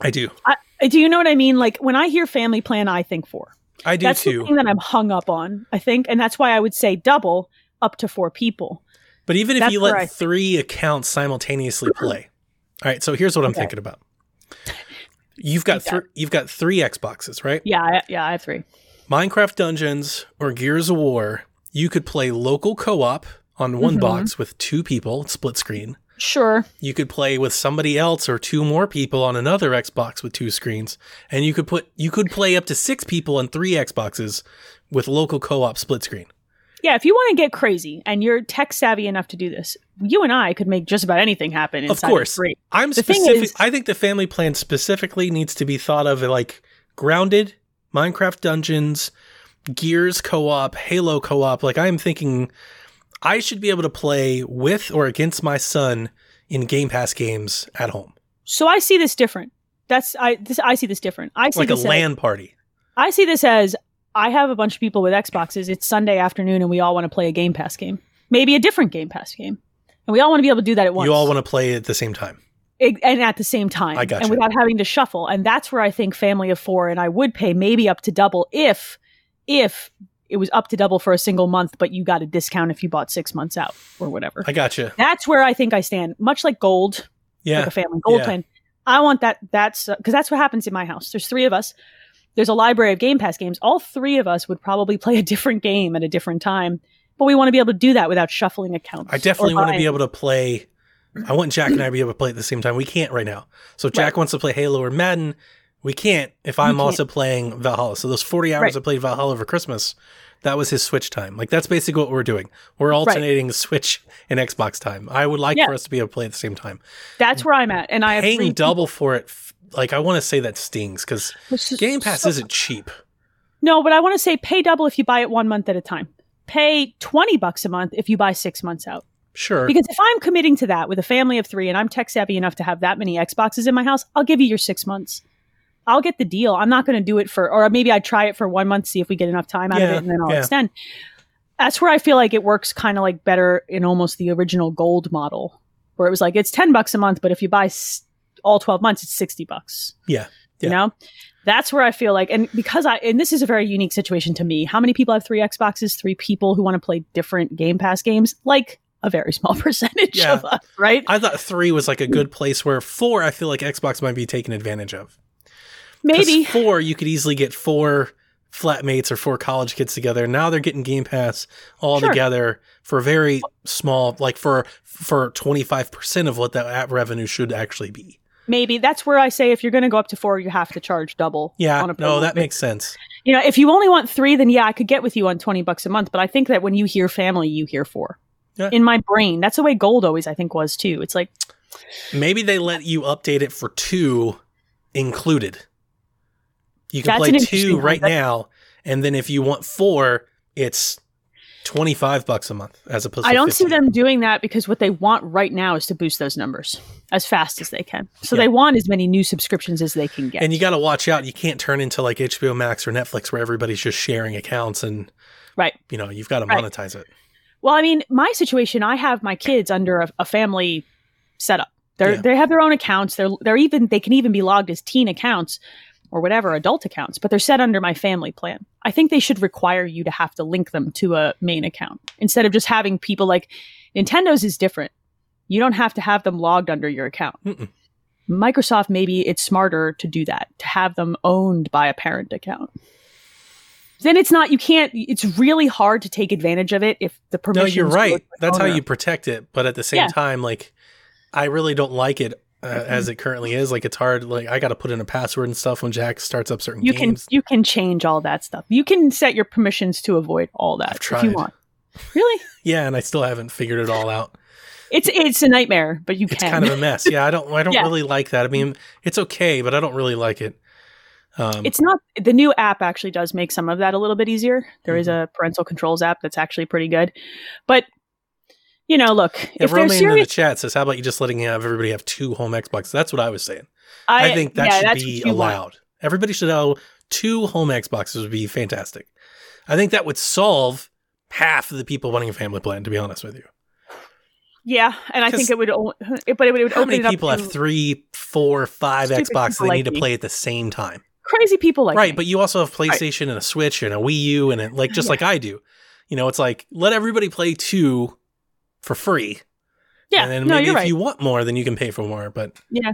I do. I, do you know what I mean? Like when I hear family plan, I think four. I do that's the thing that I'm hung up on. I think, and that's why I would say double up to four people. But even if That's you let I- three accounts simultaneously play, all right. So here's what I'm thinking about. You've got Yeah. thr you've got three Xboxes, right? Yeah, I, yeah, I have three. Minecraft Dungeons or Gears of War. You could play local co-op on one Mhm. box with two people, split screen. Sure. You could play with somebody else or two more people on another Xbox with two screens, and you could put you could play up to six people on three Xboxes with local co-op split screen. Yeah, if you want to get crazy and you're tech savvy enough to do this, you and I could make just about anything happen. Of course. three. I'm The specific. is- I think the family plan specifically needs to be thought of like grounded Minecraft Dungeons, Gears co-op, Halo co-op. Like I'm thinking, I should be able to play with or against my son in Game Pass games at home, So I see this different. That's I. This, I see this different. I see like a this as- party. I see this as I have a bunch of people with Xboxes. It's Sunday afternoon, and we all want to play a Game Pass game, maybe a different Game Pass game, and we all want to be able to do that at once. You all want to play at the same time. Ig- and at the same time, I gotcha. and without having to shuffle. And that's where I think family of four, and I would pay maybe up to double if, if it was up to double for a single month, but you got a discount if you bought six months out or whatever. I gotcha. that's where I think I stand. Much like gold, Yeah. like a family gold Yeah. plan. I want that. That's because that's what happens in my house. There's three of us. There's a library of Game Pass games. All three of us would probably play a different game at a different time, but we want to be able to do that without shuffling accounts. I definitely want to be able to play. I want Jack and I to be able to play at the same time. We can't right now. So Jack Right. wants to play Halo or Madden. We can't if I'm can't. also playing Valhalla. So those 40 hours Right. I played Valhalla over Christmas, that was his Switch time. Like that's basically what we're doing. We're alternating Switch and Xbox time. I would like Yeah. for us to be able to play at the same time. That's where I'm at, and I have Paying three double for it, like I want to say that stings because Game Pass So- isn't cheap. No, but I want to say pay double if you buy it one month at a time. Pay twenty bucks a month if you buy six months out. Sure. Because if I'm committing to that with a family of three and I'm tech savvy enough to have that many Xboxes in my house, I'll give you your six months. I'll get the deal. I'm not going to do it for, or maybe I try it for one month, see if we get enough time out of it, and then I'll yeah. extend. That's where I feel like it works kind of like better in almost the original gold model, where it was like it's ten bucks a month, but if you buy s- all twelve months, it's sixty bucks. Yeah, yeah. You know, that's where I feel like, and because I, and this is a very unique situation to me. How many people have three Xboxes? Three people who want to play different Game Pass games, like a very small percentage Yeah. of us, right? I thought three was like a good place where four, I feel like Xbox might be taken advantage of. Maybe. four, you could easily get four flatmates or four college kids together. Now they're getting Game Pass all Sure. together for very small, like for for twenty five percent of what that app revenue should actually be. Maybe that's where I say if you're going to go up to four, you have to charge double. Yeah, on a no, that makes sense. You know, if you only want three, then yeah, I could get with you on twenty bucks a month. But I think that when you hear family, you hear four. Yeah. In my brain, that's the way gold always I think was too. It's like Maybe they let you update it for two included. You can That's play two right concept. now, and then if you want four, it's twenty five bucks a month as opposed. to I don't see them doing that because what they want right now is to boost those numbers as fast as they can. So Yeah. they want as many new subscriptions as they can get. And you got to watch out. You can't turn into like HBO Max or Netflix where everybody's just sharing accounts and right. you know you've got to Right. monetize it. Well, I mean, my situation, I have my kids under a, a family setup. They're Yeah. they have their own accounts. They're they're even they can even be logged as teen accounts or whatever adult accounts, but they're set under my family plan. I think they should require you to have to link them to a main account instead of just having people like Nintendo's is different. You don't have to have them logged under your account. Mm-mm. Microsoft maybe it's smarter to do that to have them owned by a parent account. Then it's not you can't. It's really hard to take advantage of it if the No, permissions. you're right. That's how you protect it. But at the same Yeah. time, like I really don't like it. Uh, as it currently is. Like it's hard. Like I got to put in a password and stuff when Jack starts up certain You games. can you can change all that stuff. You can set your permissions to avoid all that I've if you want. Really? Yeah, and I still haven't figured it all out. It's it's a nightmare, but you It's can. kind of a mess. Yeah, I don't. I don't Yeah. really like that. I mean, it's okay, but I don't really like it. Um, it's not the new app actually does make some of that a little bit easier. There is Mm-hmm. a parental controls app that's actually pretty good. But you know, look, yeah, if they're Roman in the chat says, "How about you just letting have everybody have two home Xboxes?" That's what I was saying. I, I, think that yeah, should be what you want. allowed. Everybody should have two home Xboxes would be fantastic. I think that would solve half of the people wanting a family plan. To be honest with you, Yeah, and I think it would, o- but it would, it would how open many it up people to have three, four, five Stupid Xboxes they like need to play at the same time? crazy people like that. right, me. but you also have PlayStation and a Switch and a Wii U and it, like just Yeah. like I do. You know, it's like let everybody play two for free. yeah, and then no, maybe if right. you want more, then you can pay for more. But yeah,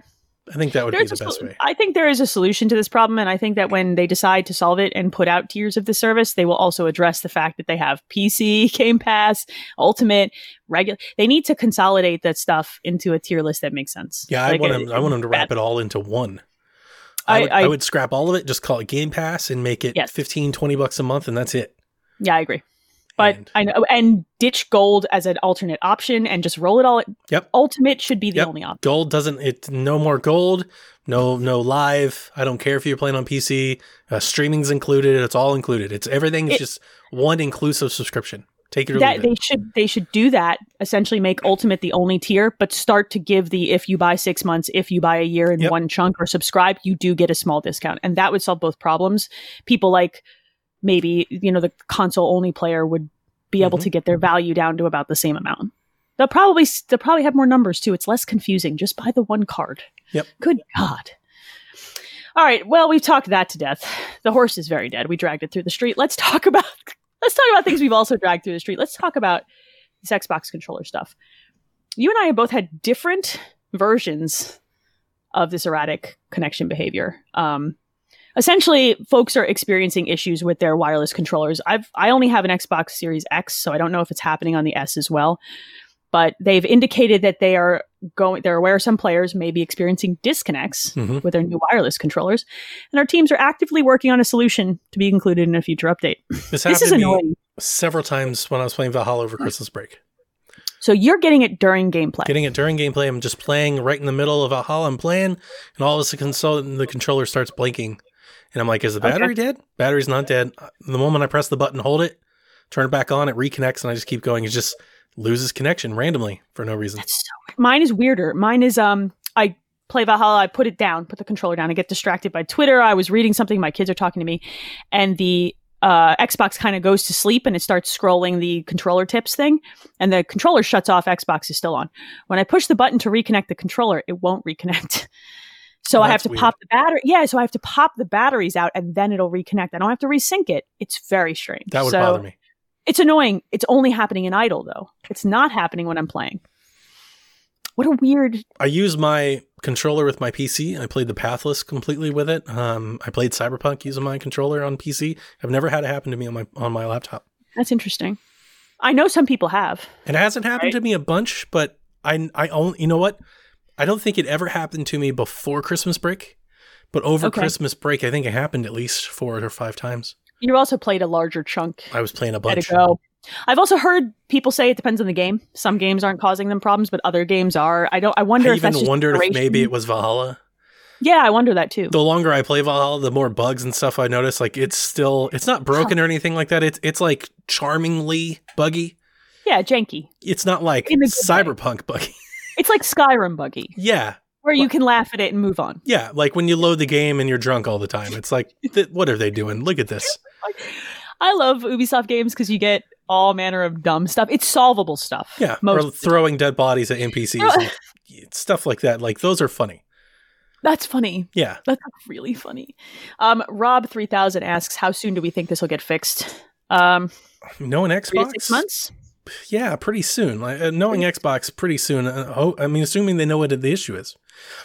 I think that would be the a best sol- way. I think there is a solution to this problem, and I think that when they decide to solve it and put out tiers of the service, they will also address the fact that they have PC, Game Pass, Ultimate, regular. They need to consolidate that stuff into a tier list that makes sense. Yeah, I want uh, them. I want them to wrap it all into one. I- I would, I, I- would scrap all of it, just call it Game Pass, and make it Yes. 15, 20 bucks a month, and that's it. Yeah, I agree. But And- I know, and ditch gold as an alternate option, and just roll it all. Yep. Ultimate should be the Yep. only option. Gold doesn't. It no more gold. No no live. I don't care if you're playing on PC. Uh, streaming's included. It's all included. It's everything is It- just one inclusive subscription. Take it or that they should they should do that essentially make ultimate the only tier but start to give the if you buy six months if you buy a year in Yep. one chunk or subscribe you do get a small discount and that would solve both problems people like maybe you know the console only player would be able Mhm. to get their value down to about the same amount they'll probably they'll probably have more numbers too it's less confusing just buy the one card Yep. good god all right well we've talked that to death the horse is very dead we dragged it through the street let's talk about let's talk about things we've also dragged through the street. Let's talk about this Xbox controller stuff. You and I have both had different versions of this erratic connection behavior. Um, essentially, folks are experiencing issues with their wireless controllers. I've I only have an Xbox Series X, so I don't know if it's happening on the S as well. But they've indicated that they are going. They're aware some players may be experiencing disconnects Mhm. with their new wireless controllers, and our teams are actively working on a solution to be included in a future update. This This happened is to me annoying. several times when I was playing Valhalla over Christmas break. So you're getting it during gameplay. Getting it during gameplay, I'm just playing right in the middle of Valhalla. I'm playing, and all of a sudden, the controller starts blinking, and I'm like, "Is the Okay. battery dead? Battery's not dead." The moment I press the button, hold it, turn it back on, it reconnects, and I just keep going. It just loses connection randomly for no reason. That's so mine is weirder. Mine is um I play Valhalla, I put it down, put the controller down, I get distracted by Twitter. I was reading something, my kids are talking to me, and the uh, Xbox kind of goes to sleep and it starts scrolling the controller tips thing, and the controller shuts off. Xbox is still on. When I push the button to reconnect the controller, it won't reconnect. So Oh, I have to weird. pop the battery. Yeah, so I have to pop the batteries out and then it'll reconnect. I don't have to resync it. It's very strange. That would So- bother me. it's annoying. It's only happening in idle though. It's not happening when I'm playing. What a weird. I use my controller with my PC. I played the Pathless completely with it. Um, I played Cyberpunk using my controller on PC. I've never had it happen to me on my on my laptop. That's interesting. I know some people have. It hasn't happened Right. to me a bunch, but I I only you know what? I don't think it ever happened to me before Christmas break, but over Okay. Christmas break, I think it happened at least four or five times. You also played a larger chunk I was playing a bunch. a go. I've also heard people say it depends on the game. Some games aren't causing them problems, but other games are. I don't. I wonder I if even wondered if maybe it was Valhalla. Yeah, I wonder that too. The longer I play Valhalla, the more bugs and stuff I notice. Like it's still, it's not broken or anything like that. It's it's like charmingly buggy. yeah, janky. It's not like good way. cyberpunk buggy. It's like Skyrim buggy, yeah, where you can laugh at it and move on. yeah. Like when you load the game and you're drunk all the time. It's like, th- what are they doing? Look at this. I love Ubisoft games because you get all manner of dumb stuff. It's solvable stuff. Yeah, most or throwing dead bodies at NPCs, and stuff like that. Like those are funny. That's funny. Yeah, That's really funny. Um, Rob three thousand asks, "How soon do we think this will get fixed?" Um, no an Xbox. six months. Yeah, pretty soon. Like uh, knowing Xbox, pretty soon. Uh, I mean, assuming they know what the issue is,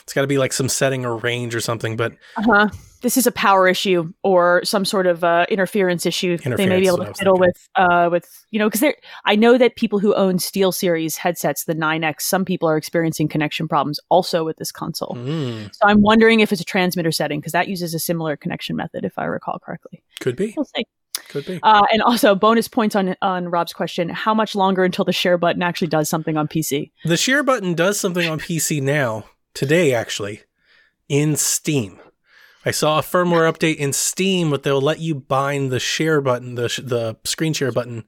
it's got to be like some setting or range or something. But Uh-huh. This is a power issue or some sort of uh, interference issue. they may be able to fiddle with, uh, with you know, because I know that people who own Steel Series headsets, the 9X, some people are experiencing connection problems also with this console. mm, So I'm wondering if it's a transmitter setting because that uses a similar connection method, if I recall correctly. could be, We'll see. Could be. Uh, and also, bonus points on on Rob's question: How much longer until the share button actually does something on PC? The share button does something on PC now, today actually, in Steam. I saw a firmware update in Steam, but they'll let you bind the share button, the sh- the screen share button,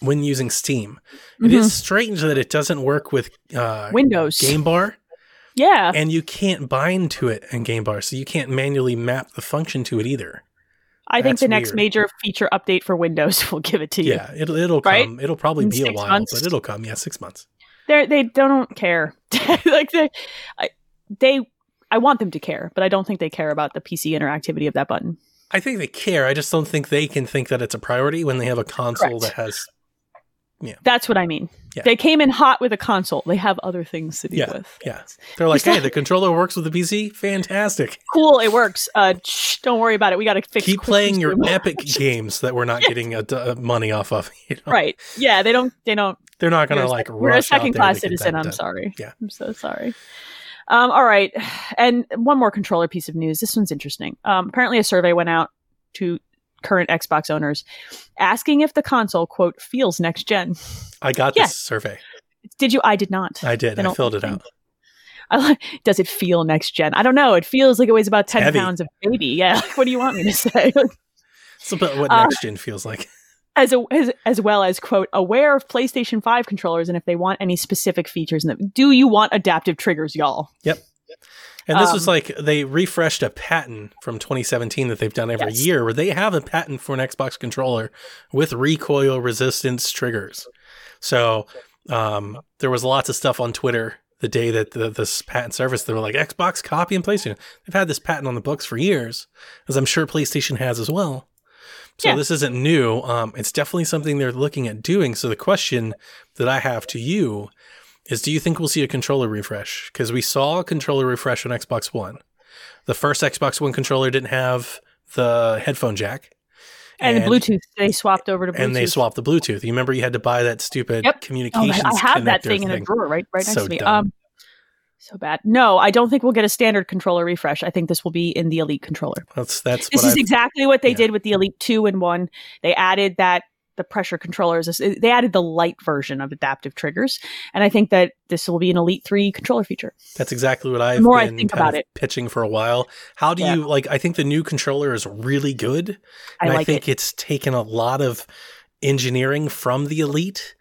when using Steam. It Mhm. is strange that it doesn't work with uh, Windows. Game Bar, Yeah, and you can't bind to it in Game Bar, so you can't manually map the function to it either. I think the next weird. major feature update for Windows will give it to you. Yeah, it'll it'll Right? come. It'll probably In be a while, months? but it'll come. Yeah, six months. They they don't care. like they, I, they, I want them to care, but I don't think they care about the PC interactivity of that button. I think they care. I just don't think they can think that it's a priority when they have a console Correct. that has. That's what I mean. Yeah. They came in hot with a console. They have other things to deal Yeah, with. yeah. They're like, hey, the controller works with the PC. Fantastic. Cool, it works. Uh, shh, don't worry about it. We got to fix. Keep playing your epic games that we're not getting a, uh, money off of. You know? Right. Yeah, they don't. They don't. They're not going to like sec- You're a second class citizen. I'm done. sorry. Yeah. I'm so sorry. Um, all right. And one more controller piece of news. This one's interesting. Um, apparently, a survey went out to current Xbox owners asking if the console, quote, feels next gen. I got this survey. Did you? I did not. I did. They I filled it think- out. I like, does it feel next gen? I don't know. It feels like it weighs about 10 heavy. pounds of baby. Yeah. Like, what do you want me to say? It's about what Uh, next gen feels like. as, a, as as well as quote aware of PlayStation 5 controllers and if they want any specific features in them. Do you want adaptive triggers, y'all? And this was um, like they refreshed a patent from 2017 that they've done every Yes. year, where they have a patent for an Xbox controller with recoil resistance triggers. So um, there was lots of stuff on Twitter the day that the, this patent service. They were like Xbox copy and PlayStation. They've had this patent on the books for years, as I'm sure PlayStation has as well. So Yeah. this isn't new. Um, it's definitely something they're looking at doing. So the question that I have to you is do you think we'll see a controller refresh? Because we saw a controller refresh on Xbox One. The first Xbox One controller didn't have the headphone jack. And, the Bluetooth, they swapped over to Bluetooth. And they swapped the Bluetooth. You remember you had to buy that stupid Yep. Oh, I have that connector thing in a drawer right right next So to me. dumb. Um, so bad. No, I don't think we'll get a standard controller refresh. I think this will be in the Elite controller. That's that's This what is I exactly what they yeah. did with the Elite 2 and 1. They added that the pressure controllers, they added the light version of adaptive triggers. And I think that this will be an Elite 3 controller feature. That's exactly what I've more I think kind about of it. pitching for a while. How do Yeah. you like? I think the new controller is really good, I and I, like think it. it's taken a lot of engineering from the Elite.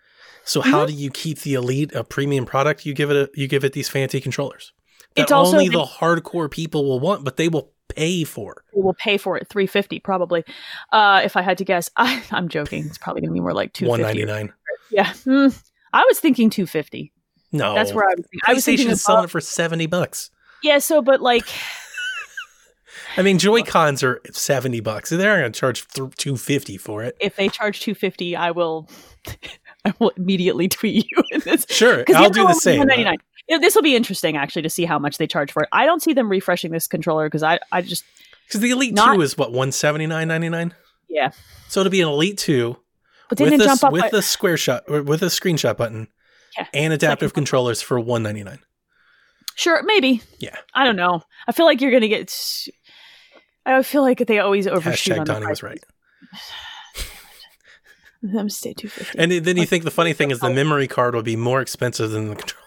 So how Mm-hmm. do you keep the Elite a premium product? You give it a, you give it these fancy controllers that It's also only been- the hardcore people will want, but they will pay for. We will pay for it 350 probably. Uh, if I had to guess, I, I'm joking. It's probably going to be more like One 250. ninety nine. Yeah. Hmm. I was thinking 250. No, That's where I was thinking. I was thinking PlayStation is selling it for seventy bucks. Yeah, so but like I mean, Joy Cons are seventy bucks. They're going to charge two fifty for it. if they charge 250, I will I will immediately tweet you in this. Sure, I'll do the one same. 199. Yeah, this will be interesting actually to see how much they charge for it. I don't see them refreshing this controller because I I just Because the Elite Not- Two is what one seventy nine ninety nine. yeah. So it'll be an Elite Two with it the jump up with by- the square shot with a screenshot button Yeah. and adaptive Second- controllers for one ninety nine. Sure, maybe. Yeah. I don't know. I feel like you're gonna get. I feel like they always overshoot Hashtag on the Donnie was right. I'm stay 250. And then you think the funny thing is the oh. memory card will be more expensive than the controller.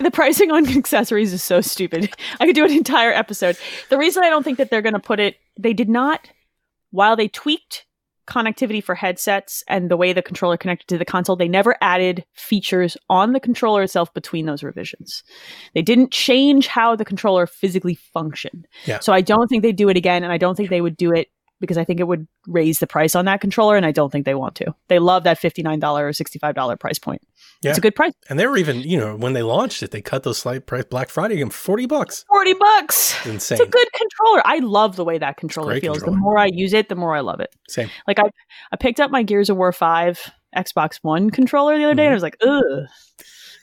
The pricing on accessories is so stupid. I could do an entire episode. The reason I don't think that they're going to put it, they did not, while they tweaked connectivity for headsets and the way the controller connected to the console, they never added features on the controller itself between those revisions. They didn't change how the controller physically functioned. Yeah. So I don't think they'd do it again, and I don't think they would do it because I think it would raise the price on that controller, and I don't think they want to. They love that fifty nine dollar or sixty five dollar price point. Yeah. It's a good price. And they were even, you know, when they launched it, they cut those slight price Black Friday for 40 bucks. Forty bucks. It's insane. It's a good controller. I love the way that controller feels. controller. The more I use it, the more I love it. Same. Like I, I picked up my Gears of War Five Xbox One controller the other day, mm-hmm. and I was like, ugh.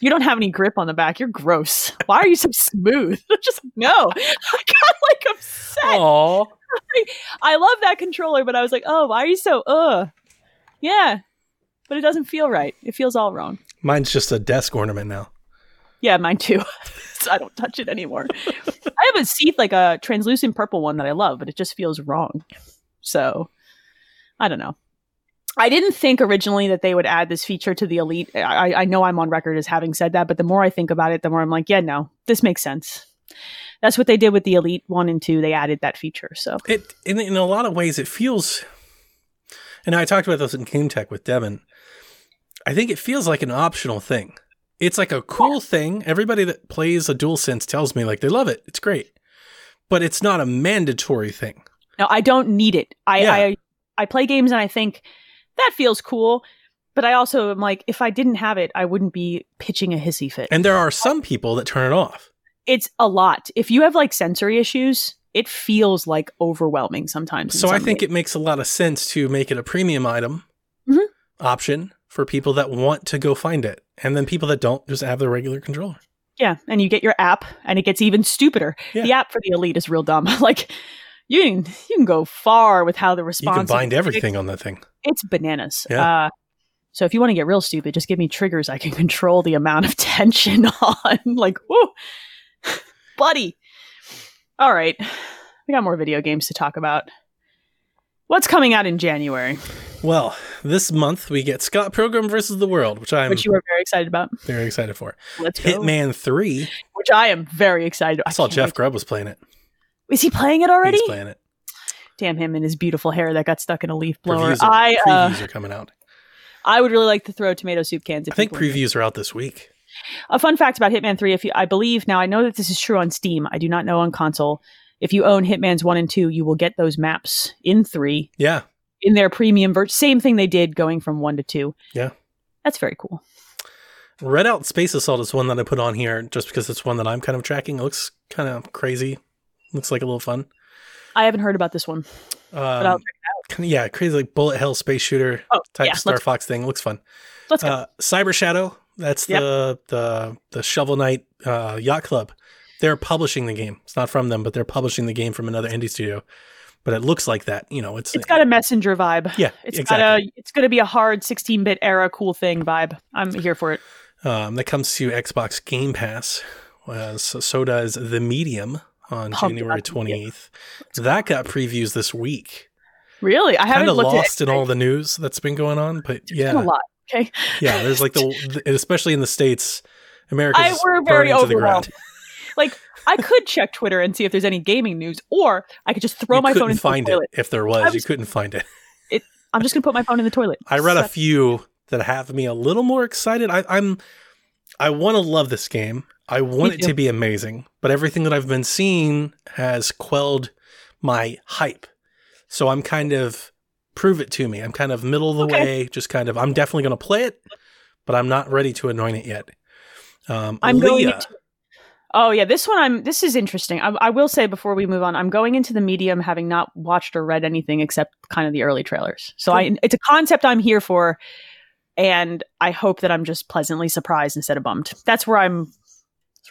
You don't have any grip on the back. You're gross. Why are you so smooth? Just no. I got like upset. Oh, I love that controller, but I was like, oh, why are you so uh? Yeah, but it doesn't feel right. It feels all wrong. mine's just a desk ornament now. Yeah, mine too. so I don't touch it anymore. I have a seat like a translucent purple one that I love, but it just feels wrong. So I don't know. I didn't think originally that they would add this feature to the Elite. I, I know I'm on record as having said that, but the more I think about it, the more I'm like, yeah, no, this makes sense. That's what they did with the Elite one and two. They added that feature. So It in, in a lot of ways it feels and I talked about this in Game Tech with Devin. I think it feels like an optional thing. It's like a cool thing. Everybody that plays a DualSense tells me like they love it. It's great. But it's not a mandatory thing. no, I don't need it. I, Yeah. I I play games and I think that feels cool. But I also am like, if I didn't have it, I wouldn't be pitching a hissy fit. And there are some people that turn it off. it's a lot. If you have like sensory issues, it feels like overwhelming sometimes. So I think ways. it makes a lot of sense to make it a premium item Mhm. option for people that want to go find it. And then people that don't just have the regular controller. yeah, and you get your app, and it gets even stupider. Yeah. The app for the elite is real dumb. like you can you can go far with how the response. You can bind everything on that thing. It's bananas. Yeah. Uh, so if you want to get real stupid, just give me triggers I can control the amount of tension on. like, whoo, buddy. All right, we got more video games to talk about. What's coming out in January, Well, this month we get Scott Pilgrim versus the World, which I'm which you were very excited about? very excited for. Let's go. Hitman 3. which I am very excited. I saw Jeff. Grubb was playing it. Is he playing it already? He's playing it. Damn him and his beautiful hair that got stuck in a leaf blower. Previews are, I uh, previews are coming out. I would really like to throw tomato soup cans. If I think previews are out this week. A fun fact about Hitman Three: If you, I believe now, I know that this is true on Steam. I do not know on console. If you own Hitman's One and Two, you will get those maps in three Yeah. in their premium version. Same thing they did going from one to two. Yeah. That's very cool. Redout Space Assault is one that I put on here just because it's one that I'm kind of tracking. It looks kind of crazy. Looks like a little fun. I haven't heard about this one, but I'll Um, yeah, crazy like bullet hell space shooter Oh, type yeah, Star Fox thing. Looks fun. let's go. Uh, Cyber Shadow. That's Yep. the the the Shovel Knight uh, Yacht Club. They're publishing the game. It's not from them, but they're publishing the game from another indie studio. But it looks like that. You know, it's it's got a messenger vibe. yeah, It's exactly. got a. It's going to be a hard 16-bit era cool thing vibe. I'm here for it. Um, that comes to Xbox Game Pass. Uh, so, so does The Medium on Pumped January about The 28th. That got previews this week. Really, I haven't looked lost at in all the news that's been going on, but It's been a lot. Okay, yeah. There's like the, especially in the states, America's I we're very to the overwhelmed. ground. like I could check Twitter and see if there's any gaming news, or I could just throw you my phone into find the toilet. it if there was. I You couldn't find it. I'm just gonna put my phone in the toilet. I read a few that have me a little more excited. I, I'm I want to love this game. I want it to be amazing, but everything that I've been seeing has quelled my hype. So I'm kind of prove it to me. I'm kind of middle of the Okay. way, just kind of I'm definitely going to play it, but I'm not ready to anoint it yet. Um, I'm going Leah, into- Oh yeah, this one I'm. This is interesting. I, I will say before we move on, I'm going into the medium having not watched or read anything except kind of the early trailers. So I, it's a concept I'm here for, and I hope that I'm just pleasantly surprised instead of bummed. That's where I'm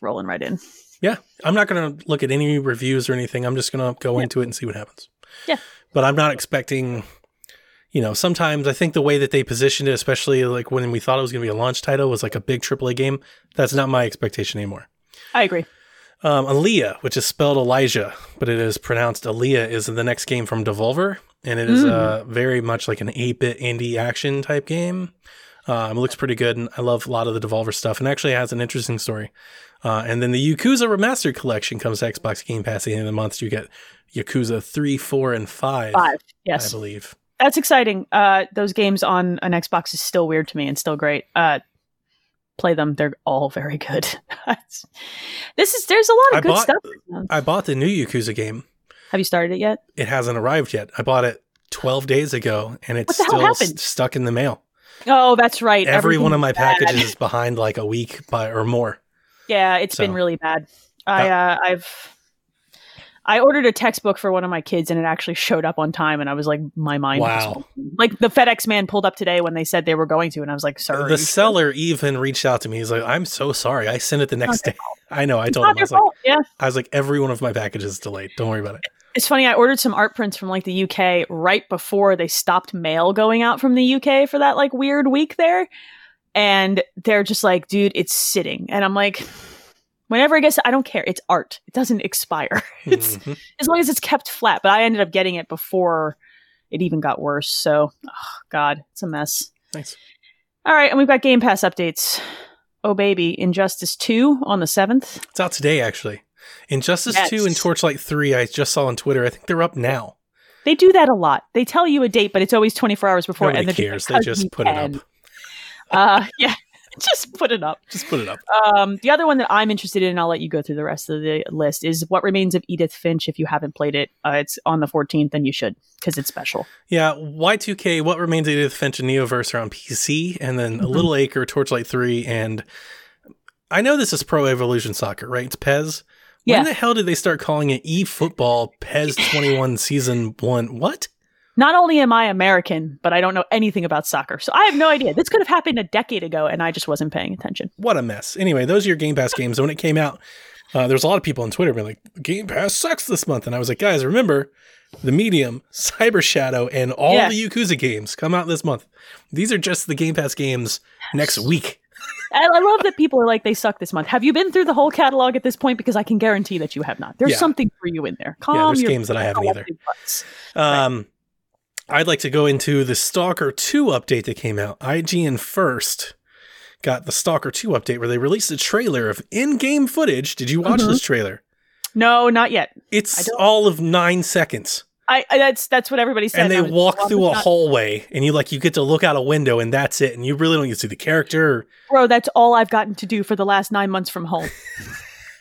rolling right in. Yeah, I'm not going to look at any reviews or anything. I'm just going to go Yeah. into it and see what happens. Yeah. But I'm not expecting, you know, sometimes I think the way that they positioned it, especially like when we thought it was going to be a launch title, was like a big AAA game. That's not my expectation anymore. I agree. Um, Aaliyah, which is spelled Olija, but it is pronounced Aaliyah, is the next game from Devolver, and it is Mm. uh, very much like an 8-bit indie action type game. Um, it looks pretty good, and I love a lot of the Devolver stuff, and actually has an interesting story. Uh, and then the Yakuza Remastered Collection comes to Xbox Game Pass at the end of the month. You get Yakuza 3, 4, and 5, Five. yes. I believe. that's exciting. Uh, those games on an Xbox is still weird to me and still great. Uh, play them; they're all very good. this is there's a lot of I good bought- stuff. I bought the new Yakuza game, Have you started it yet? It hasn't arrived yet. I bought it 12 days ago and it's What the hell still happened? s- stuck in the mail. Oh, that's right. Every one of my bad. packages is behind like a week by, or more. Yeah, it's been really bad. I uh, I've I ordered a textbook for one of my kids and it actually showed up on time and I was like my mind Wow. like the FedEx man pulled up today when they said they were going to and I was like sorry. the seller even reached out to me. He's like, I'm so sorry. I sent it the next day. I know. I told him. I was like, yeah I was like, every one of my packages is delayed. Don't worry about it. it's funny I ordered some art prints from like the UK right before they stopped mail going out from the UK for that like weird week there and they're just like dude it's sitting and I'm like whenever I guess I don't care it's art it doesn't expire it's Mhm. as long as it's kept flat. But I ended up getting it before it even got worse. So, oh, God, it's a mess. Nice. All right, and we've got Game Pass updates. Oh baby, Injustice Two on the seventh. It's out today, actually. Injustice Yes. 2 and Torchlight 3, I just saw on Twitter. I think they're up now. They do that a lot. They tell you a date, but it's always twenty four hours before. Nobody and cares. They just put it up. Uh, yeah, just put it up. Just put it up. Um, the other one that I'm interested in, and I'll let you go through the rest of the list, is What Remains of Edith Finch. If you haven't played it, uh, it's on the 14th, and you should because it's special. Yeah, Y2K, What Remains of Edith Finch and Neoverse are on PC, and then A Mhm. Little Acre, Torchlight 3, and I know this is Pro Evolution Soccer, right? It's PES. Yeah. When the hell did they start calling it eFootball PES 21 Season 1? What? Not only am I American, but I don't know anything about soccer, so I have no idea. This could have happened a decade ago, and I just wasn't paying attention. What a mess. Anyway, those are your Game Pass games. When it came out, uh, there was a lot of people on Twitter being like, Game Pass sucks this month. And I was like, guys, remember, The Medium, Cyber Shadow, and all Yeah. the Yakuza games come out this month. These are just the Game Pass games next week. I, I love that people are like, they suck this month. Have you been through the whole catalog at this point? Because I can guarantee that you have not. There's Yeah. something for you in there. Calm yeah, there's your games that I haven't either. collective butts. I'd like to go into the Stalker 2 update that came out. IGN first got the Stalker 2 update where they released a trailer of in-game footage. Did you watch Mhm. this trailer? No, not yet. It's all of nine seconds. I, I that's that's what everybody said. and they walk through a not- hallway and you like you get to look out a window and that's it and you really don't get to see the character Bro, that's all I've gotten to do for the last nine months from home.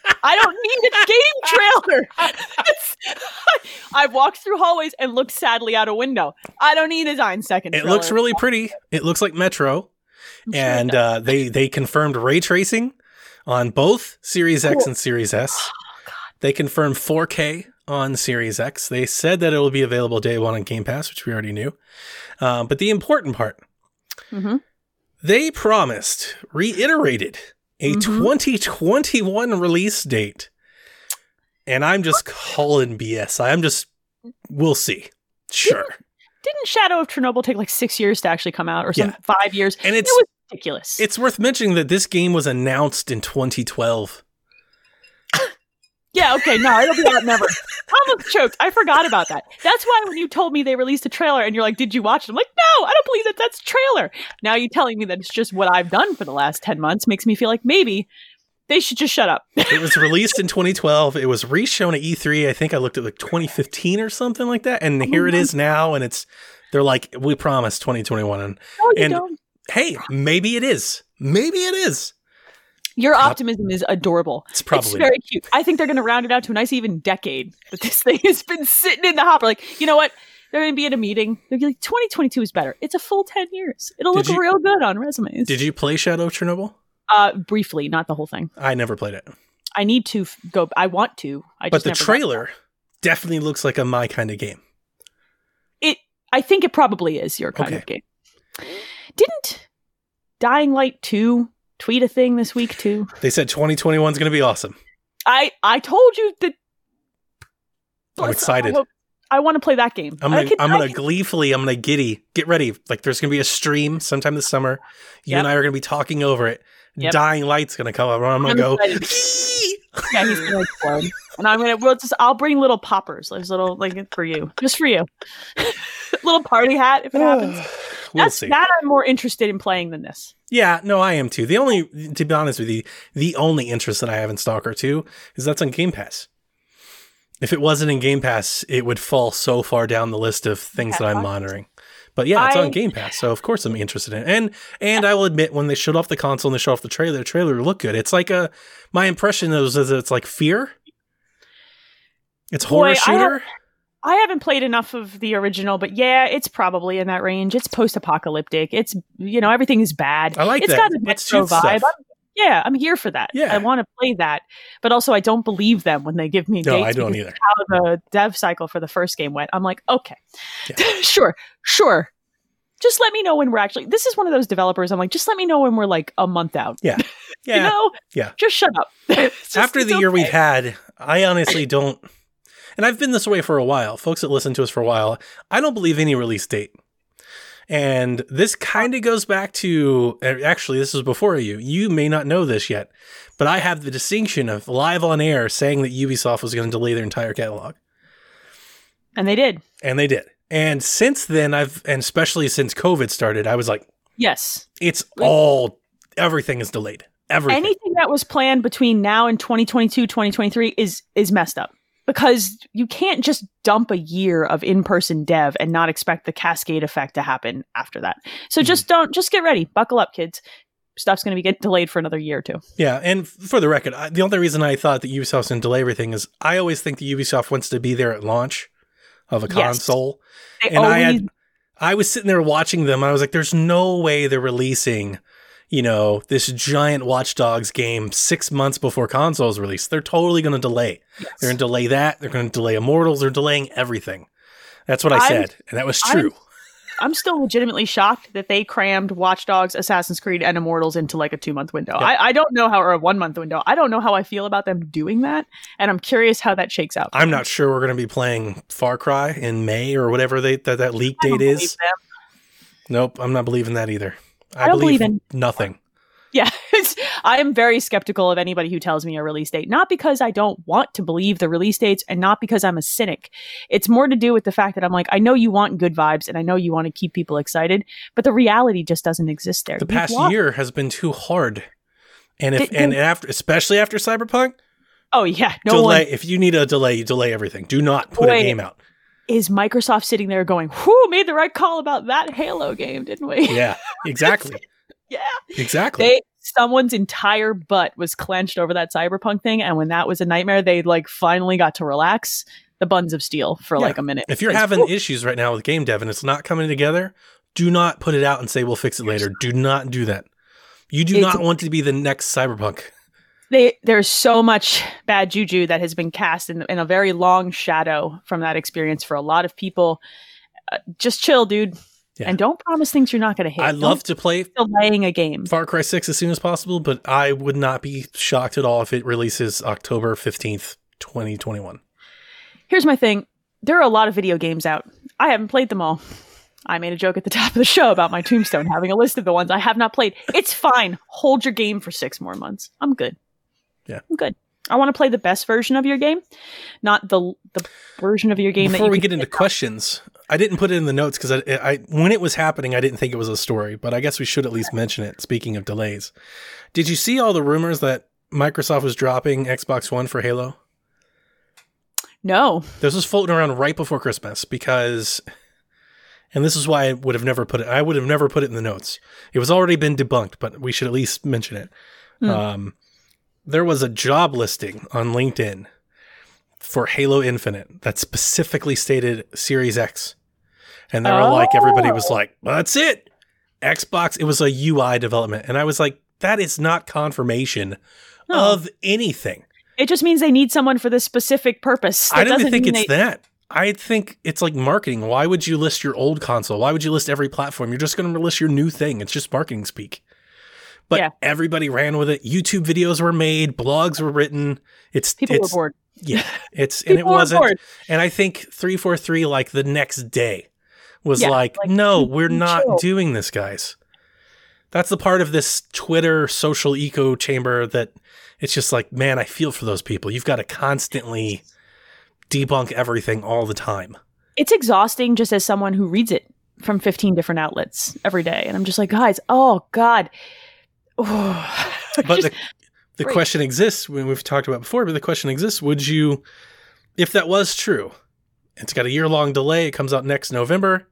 I don't need a game trailer. It's- I've walked through hallways and looked sadly out a window. I don't need a nine second. it trailer. looks really pretty it looks like metro sure and uh, they they confirmed ray tracing on both series x Cool. and series s Oh, they confirmed 4k on series x they said that it will be available day one on game pass which we already knew uh, but the important part Mhm. they promised reiterated a Mhm. 2021 release date and i'm just calling bs i'm just we'll see sure Didn't Shadow of Chernobyl take like six years to actually come out, or some Yeah. five years? and It it's was ridiculous. it's worth mentioning that this game was announced in 2012 yeah, okay, no, it'll be out never. I almost choked. I forgot about that. That's why when you told me they released a trailer and you're like, "Did you watch it?" I'm like, "No, I don't believe that. That's a trailer." Now you telling me that it's just what I've done for the last ten months makes me feel like maybe they should just shut up. it was released in 2012 it was reshown at e3 i think i looked at like 2015 or something like that and oh here it is now and it's they're like we promise 2021 and no, And- don't. hey maybe it is maybe it is Your optimism is adorable. it's probably it's very cute. I think they're going to round it out to a nice even decade. But this thing has been sitting in the hopper. Like, you know what? They're going to be at a meeting. They'll be like, 2022 is better. It's a full 10 years. It'll Did look you- real good on resumes. did you play shadow of chernobyl Uh, briefly, not the whole thing. i never played it I need to f- go. I want to. I but just the trailer definitely looks like a my kind of game It. I think it probably is your kind Okay. of game. Didn't Dying Light two tweet a thing this week too? they said 2021 is going to be awesome I I told you that. I'm excited. I, want to play that game. I'm gonna, can- I'm gonna can- gleefully, I'm gonna giddy, get ready. Like there's gonna be a stream sometime this summer. You Yep. and I are gonna be talking over it. Yep. Dying Light's gonna come up, I'm gonna I'm go. Yeah, he's gonna explode. And I'm gonna we'll just I'll bring little poppers, like little like for you. Just for you. little party hat if it happens. we'll That's see. that I'm more interested in playing than this. Yeah, no, I am too. The only, to be honest with you, the only interest that I have in Stalker 2 is that's on Game Pass. If it wasn't in Game Pass, it would fall so far down the list of things that I'm monitoring. But yeah, it's I- on Game Pass, so of course I'm interested in it. And and I will admit, when they showed off the console and they showed off the trailer, the trailer looked good. It's like a my impression is, is it's like Fear. It's Boy, horror I shooter. I haven't played enough of the original, but yeah, it's probably in that range. It's post-apocalyptic. It's you know everything is bad. I like It's that. got a retro vibe. I'm- yeah, I'm here for that. Yeah. I want to play that, but also I don't believe them when they give me No, dates I don't either. How the dev cycle for the first game went. I'm like, okay, Yeah. sure, sure. Just let me know when we're actually. This is one of those developers. I'm like, just let me know when we're like a month out. Yeah. you Yeah. know, Yeah. Just shut up. Just- After the year we've had, I honestly don't. And I've been this way for a while. Folks that listen to us for a while, I don't believe any release date. And this kind of goes back to uh, actually, this was before you. You may not know this yet, but I have the distinction of live on air saying that Ubisoft was going to delay their entire catalog. and they did. And they did. And since then, I've, and especially since COVID started, I was like, Yes. it's all, everything is delayed. Everything. anything that was planned between now and 2022 2023 is is messed up because you can't just dump a year of in-person dev and not expect the cascade effect to happen after that so Mm-hmm. just don't just get ready buckle up kids stuff's going to be get delayed for another year or two Yeah, and for the record, I, the only reason I thought that Ubisoft's going to delay everything is I always think that Ubisoft wants to be there at launch of a Yes. console. they And I had, I was sitting there watching them. I was like, "There's no way they're releasing, you know, this giant Watch Dogs game six months before consoles release. They're totally going to delay. yes. They're going to delay that. They're going to delay Immortals. They're delaying everything." That's what I I'm- said, and that was I'm- true. i'm still legitimately shocked that they crammed watch dogs assassin's creed and immortals into like a two month window Yeah. I, I don't know how or a one month window i don't know how i feel about them doing that and i'm curious how that shakes out I'm not sure we're going to be playing Far Cry in May or whatever they, that that leak date is. them. Nope, I'm not believing that either. I, I don't believe, believe in- nothing. Yeah, I am very skeptical of anybody who tells me a release date. Not because I don't want to believe the release dates and not because I'm a cynic. It's more to do with the fact that I'm like, I know you want good vibes and I know you want to keep people excited, but the reality just doesn't exist there. The You've past lost- year has been too hard, and if and after, especially after Cyberpunk, Oh, yeah. No delay. one If you need a delay, you delay everything. Do not put Wait. a game out. Is Microsoft sitting there going, whoo, made the right call about that Halo game, didn't we? Yeah, exactly. Yeah. exactly. They someone's entire butt was clenched over that cyberpunk thing and when that was a nightmare they like finally got to relax the buns of steel for Yeah. like a minute if you're having whew, issues right now with game dev and it's not coming together, do not put it out and say we'll fix it later. Do not do that. You do It's- not want to be the next Cyberpunk. They, there's so much bad juju that has been cast in, in a very long shadow from that experience for a lot of people. Uh, just chill, dude, Yeah. and don't promise things you're not going to hit. I Don't love to play delaying a game. Far Cry 6 as soon as possible, but I would not be shocked at all if it releases October 15th, 2021. Here's my thing: there are a lot of video games out. I haven't played them all. I made a joke at the top of the show about my tombstone having a list of the ones I have not played. It's fine. Hold your game for six more months. I'm good. Yeah. I'm good. I want to play the best version of your game, not the the version of your game. that Before we get into questions, I didn't put it in the notes because I, I, when it was happening, I didn't think it was a story, but I guess we should at least mention it. Speaking of delays, did you see all the rumors that Microsoft was dropping Xbox One for Halo? No. This was floating around right before Christmas because, and this is why I would have never put it. I would have never put it in the notes. It was already been debunked, but we should at least mention it. Hmm. Um, there was a job listing on LinkedIn for Halo Infinite that specifically stated Series X, and they were like, everybody was Oh. like, "That's it." Xbox. It was a UI development, and I was like, "That is not confirmation No. of anything." It just means they need someone for this specific purpose. I don't think it's they- that. I think it's like marketing. Why would you list your old console? Why would you list every platform? You're just going to list your new thing. It's just marketing speak. But Yeah. everybody ran with it. YouTube videos were made, blogs were written. It's People it's were bored. yeah, it's and it wasn't. bored. And I think 343 like the next day was Yeah, like, like, "No, we're not chill." doing this, guys." That's the part of this Twitter social echo chamber that it's just like, man, I feel for those people. You've got to constantly debunk everything all the time. It's exhausting just as someone who reads it from 15 different outlets every day. And I'm just like, guys, oh God. But the, the question exists when we've talked about before, but the question exists, would you if that was true, it's got a year long delay, it comes out next November.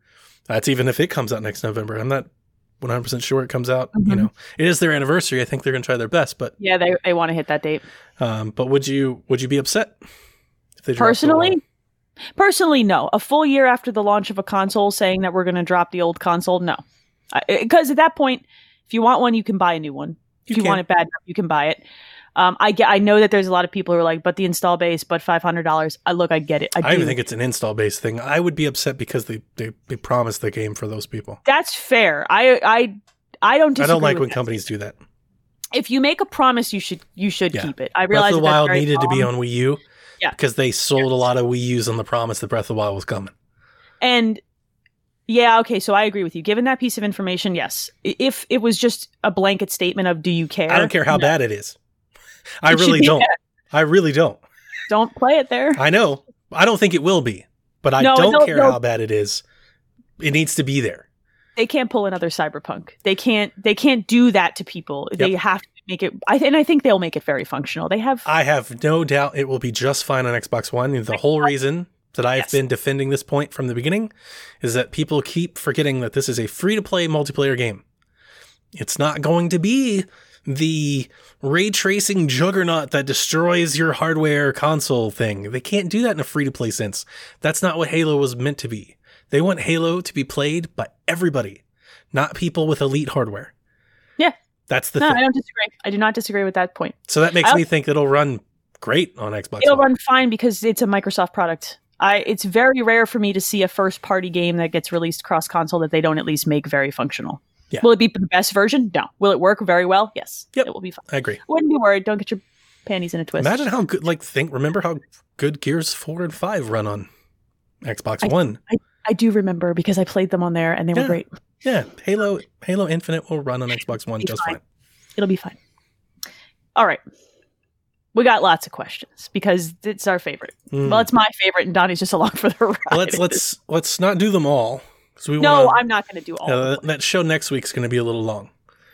That's even if it comes out next November. I'm not 100% sure it comes out, you Mhm. know. It is their anniversary. I think they're going to try their best, but yeah, they, they want to hit that date. um but would you would you be upset if they Personally. Personally, no. A full year after the launch of a console saying that we're going to drop the old console, no. Because at that point, if you want one, you can buy a new one. If You you, want it bad enough, you can buy it. Um, I get. I know that there's a lot of people who are like, but the install base, but five hundred dollars. I look, I get it. I, I think it's an install base thing. I would be upset because they, they, they promised the game for those people. that's fair. I I I don't. I don't like when that. companies do that. If you make a promise, you should you should Yeah. keep it. I Breath of the Wild needed to be on Wii U. Yeah. Because they sold a lot of Wii U's on the promise that Breath of the Wild was coming. And yeah, okay, so I agree with you. Given that piece of information, yes. If it was just a blanket statement of "Do you care?" I don't care how no, bad it is. I It really don't. I really don't. Don't play it there. I know. I don't think it will be, but I No, don't care no. how bad it is. It needs to be there. they can't pull another cyberpunk. They can't. They can't do that to people. They have to make it. I and I think they'll make it very functional. They have. I have no doubt it will be just fine on Xbox One. The whole reason that I've Yes. been defending this point from the beginning is that people keep forgetting that this is a free to play multiplayer game. It's not going to be the ray tracing juggernaut that destroys your hardware console thing. They can't do that in a free to play sense. That's not what Halo was meant to be. They want Halo to be played by everybody, not people with elite hardware. Yeah. That's the no, thing. I don't disagree. I do not disagree with that point. So that makes me think it'll run great on Xbox It'll One. run fine because it's a Microsoft product. I. It's very rare for me to see a first party game that gets released cross console that they don't at least make very functional. Yeah. Will it be the best version? No. Will it work very well? Yes. Yep. It will be fine. I agree. Wouldn't be worried. Don't get your panties in a twist. Imagine how good, like, think, remember how good Gears 4 and 5 run on Xbox I- One. I do remember because I played them on there and they were great. Yeah, Halo Halo Infinite will run on Xbox One just fine. fine. It'll be fine. All right. We got lots of questions because it's our favorite. Mm. Well, it's my favorite, and Donnie's just along for the ride. Well, let's let's let's not do them all. we no, wanna, I'm not going to do all. uh, of them. that show next week's going to be a little long.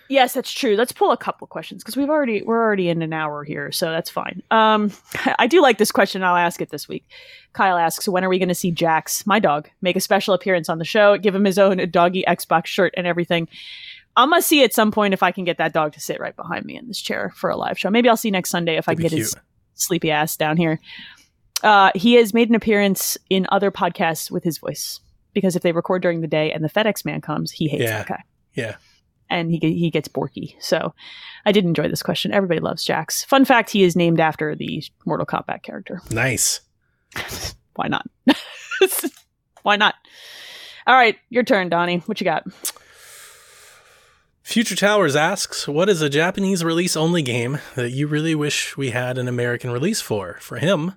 Yes, that's true. Let's pull a couple questions because we've already we're already in an hour here, so that's fine. Um, I do like this question. I'll ask it this week. Kyle asks, "When are we going to see Jax, my dog, make a special appearance on the show? Give him his own doggy Xbox shirt and everything." I'm gonna see at some point if I can get that dog to sit right behind me in this chair for a live show. Maybe I'll see next Sunday if I That'd can be get his sleepy ass down here. Uh, he has made an appearance in other podcasts with his voice because if they record during the day and the FedEx man comes, he hates Yeah. that guy Yeah, and he he gets borky. So I did enjoy this question. Everybody loves Jax. Fun fact: he is named after the Mortal Kombat character. nice. Why not? Why not? All right, your turn, Donnie. What you got? Future Towers asks, "What is a Japanese release only game that you really wish we had an American release for?" For him,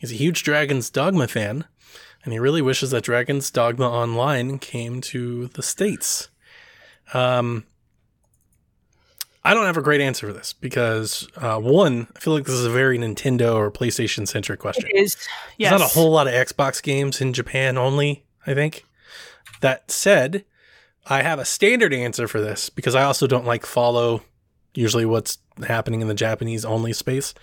he's a huge Dragon's Dogma fan, and he really wishes that Dragon's Dogma Online came to the states. Um, I don't have a great answer for this because uh, one, I feel like this is a very Nintendo or PlayStation centric question. It is yes. There's not a whole lot of Xbox games in Japan only, I think. That said, I have a standard answer for this because I also don't like follow usually what's happening in the Japanese only space.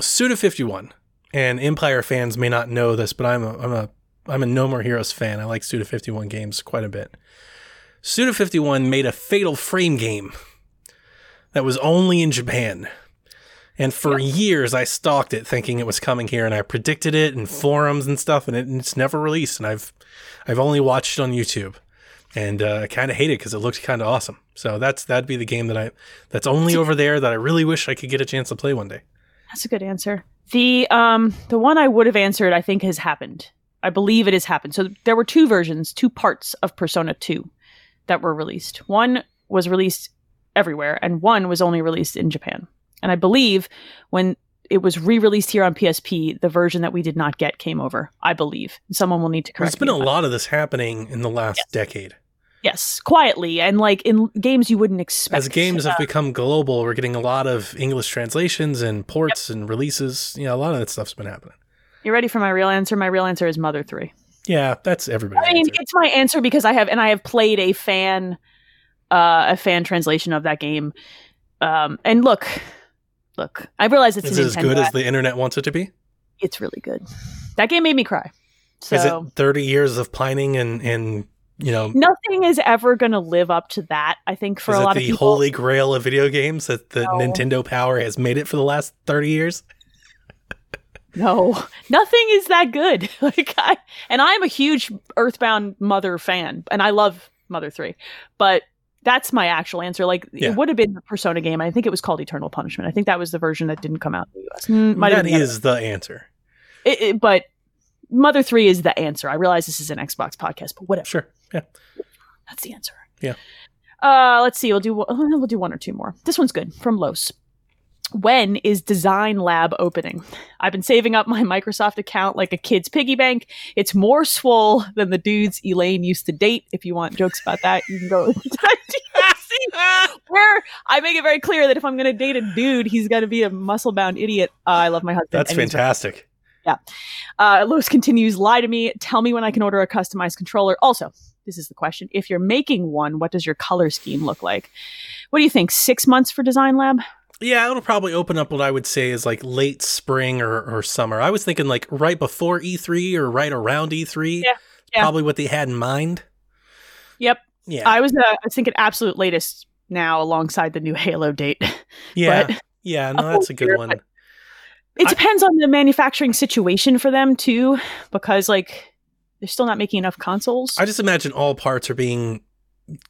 Suda 51 and Empire fans may not know this, but I'm a I'm a I'm a No More Heroes fan. I like Suda 51 games quite a bit. Suda 51 made a Fatal Frame game that was only in Japan. And for years, I stalked it, thinking it was coming here, and I predicted it in forums and stuff, and, it, and it's never released. And I've, I've only watched it on YouTube, and uh, I kind of hate it because it looked kind of awesome. So that's that'd be the game that I, that's only over there that I really wish I could get a chance to play one day. That's a good answer. The um the one I would have answered I think has happened. I believe it has happened. So there were two versions, two parts of Persona 2 that were released. One was released everywhere and one was only released in Japan. And I believe when it was re-released here on PSP, the version that we did not get came over. I believe. Someone will need to correct There's been a lot of this happening in the last decade. Yes, quietly and like in games you wouldn't expect. As games have Uh, become global, we're getting a lot of English translations and ports and releases. You know, a lot of that stuff's been happening. you ready for my real answer? My real answer is Mother 3. Yeah, that's everybody. I mean, answer. it's my answer because I have and I have played a fan uh a fan translation of that game. Um and look, look, I realize it's Is it as good as the internet wants it to be? it's really good. That game made me cry. So Is it 30 years of pining and, and you know, nothing is ever going to live up to that. I think for a lot the of people. holy grail of video games that the No. Nintendo Power has made it for the last 30 years? No, nothing is that good. Like I, and I'm a huge Earthbound Mother fan, and I love Mother Three, but that's my actual answer. Like Yeah. it would have been the Persona game. I think it was called Eternal Punishment. I think that was the version that didn't come out in the US. Mm, have the is the answer. It, it- but Mother 3 is the answer. I realize this is an Xbox podcast, but whatever. Sure. Yeah. That's the answer. Yeah. Uh, let's see. We'll do we'll do one or two more. This one's good from Los. When is Design Lab opening? I've been saving up my Microsoft account like a kid's piggy bank. It's more swole than the dudes Elaine used to date. If you want jokes about that, you can go. Where I make it very clear that if I'm going to date a dude, he's going to be a muscle bound idiot. Uh, I love my husband. That's fantastic. uh, Lowe's continues, lie to me, tell me when I can order a customized controller. Also, this is the question. If you're making one, what does your color scheme look like? What do you think? Six months for Design Lab? Yeah, it'll probably open up what I would say is like late spring or, or summer. I was thinking like right before E3 or right around E3. Yeah, yeah. Probably what they had in mind. Yep. Yeah. I was uh, I was thinking absolute latest now alongside the new Halo date. yeah. but- yeah, no, that's a good year, one. It I- depends on the manufacturing situation for them too, because like they're still not making enough consoles. I just imagine all parts are being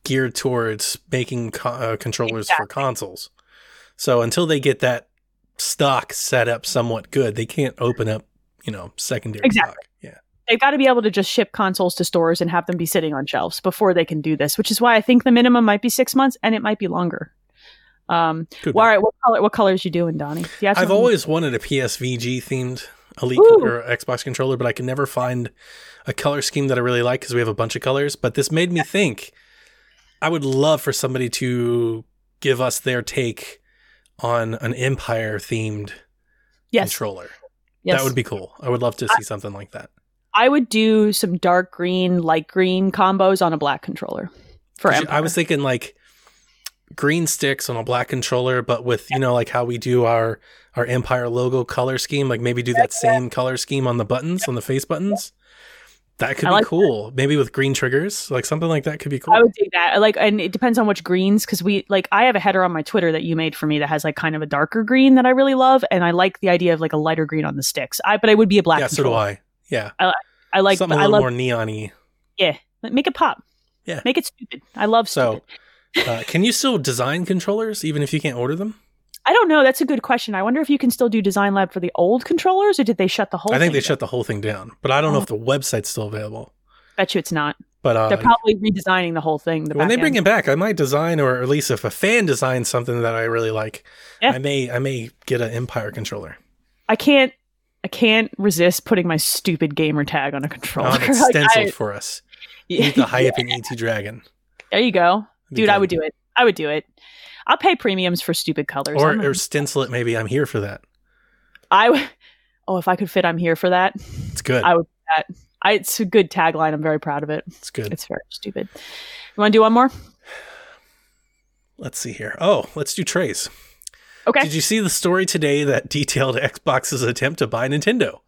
geared towards making co- uh, controllers for consoles. So until they get that stock set up somewhat good, they can't open up, you know, secondary Exactly. stock. Yeah. they've got to be able to just ship consoles to stores and have them be sitting on shelves before they can do this, which is why I think the minimum might be six months and it might be longer. Um, well, all right, what color? What colors you doing, Donnie? Do I've always wanted a PSVG themed Elite Ooh. or Xbox controller, but I can never find a color scheme that I really like because we have a bunch of colors. But this made me think I would love for somebody to give us their take on an Empire themed yes, controller. yes. That would be cool. I would love to see something like that. I would do some dark green, light green combos on a black controller for Empire. I was thinking like green sticks on a black controller, but with you know like how we do our our Empire logo color scheme, like maybe do that same color scheme on the buttons on the face buttons. That could I be like cool. Maybe with green triggers, like something like that could be cool. I would do that. Like, and it depends on which greens, because we like I have a header on my Twitter that you made for me that has like kind of a darker green that I really love, and I like the idea of like a lighter green on the sticks. I but I would be a black. yeah, so do. I. Yeah, I like. something a I little love. more neon-y. yeah, make it pop. Yeah. make it stupid. I love So, uh, can you still design controllers even if you can't order them? I don't know. That's a good question. I wonder if you can still do Design Lab for the old controllers, or did they shut the whole? I think they down? shut the whole thing down, but I don't know Oh. if the website's still available. Bet you it's not. But uh, They're probably redesigning the whole thing. The when they back bring it back, I might design, or at least if a fan designs something that I really like, Yeah. I may I may get an Empire controller. I can't. I can't resist putting my stupid gamer tag on a controller. Oh, it's Like, stenciled I- for us. yeah. Use the hype in ET Dragon. There you go, dude. I would do it. I would do it. I'll pay premiums for stupid colors. Or, or stencil it. Maybe I'm here for that. I w- oh, if I could fit, I'm here for that. It's good. I would. That I, it's a good tagline. I'm very proud of it. it's good. It's very stupid. You want to do one more? Let's see here. Oh, let's do trays. Okay. Did you see the story today that detailed Xbox's attempt to buy Nintendo?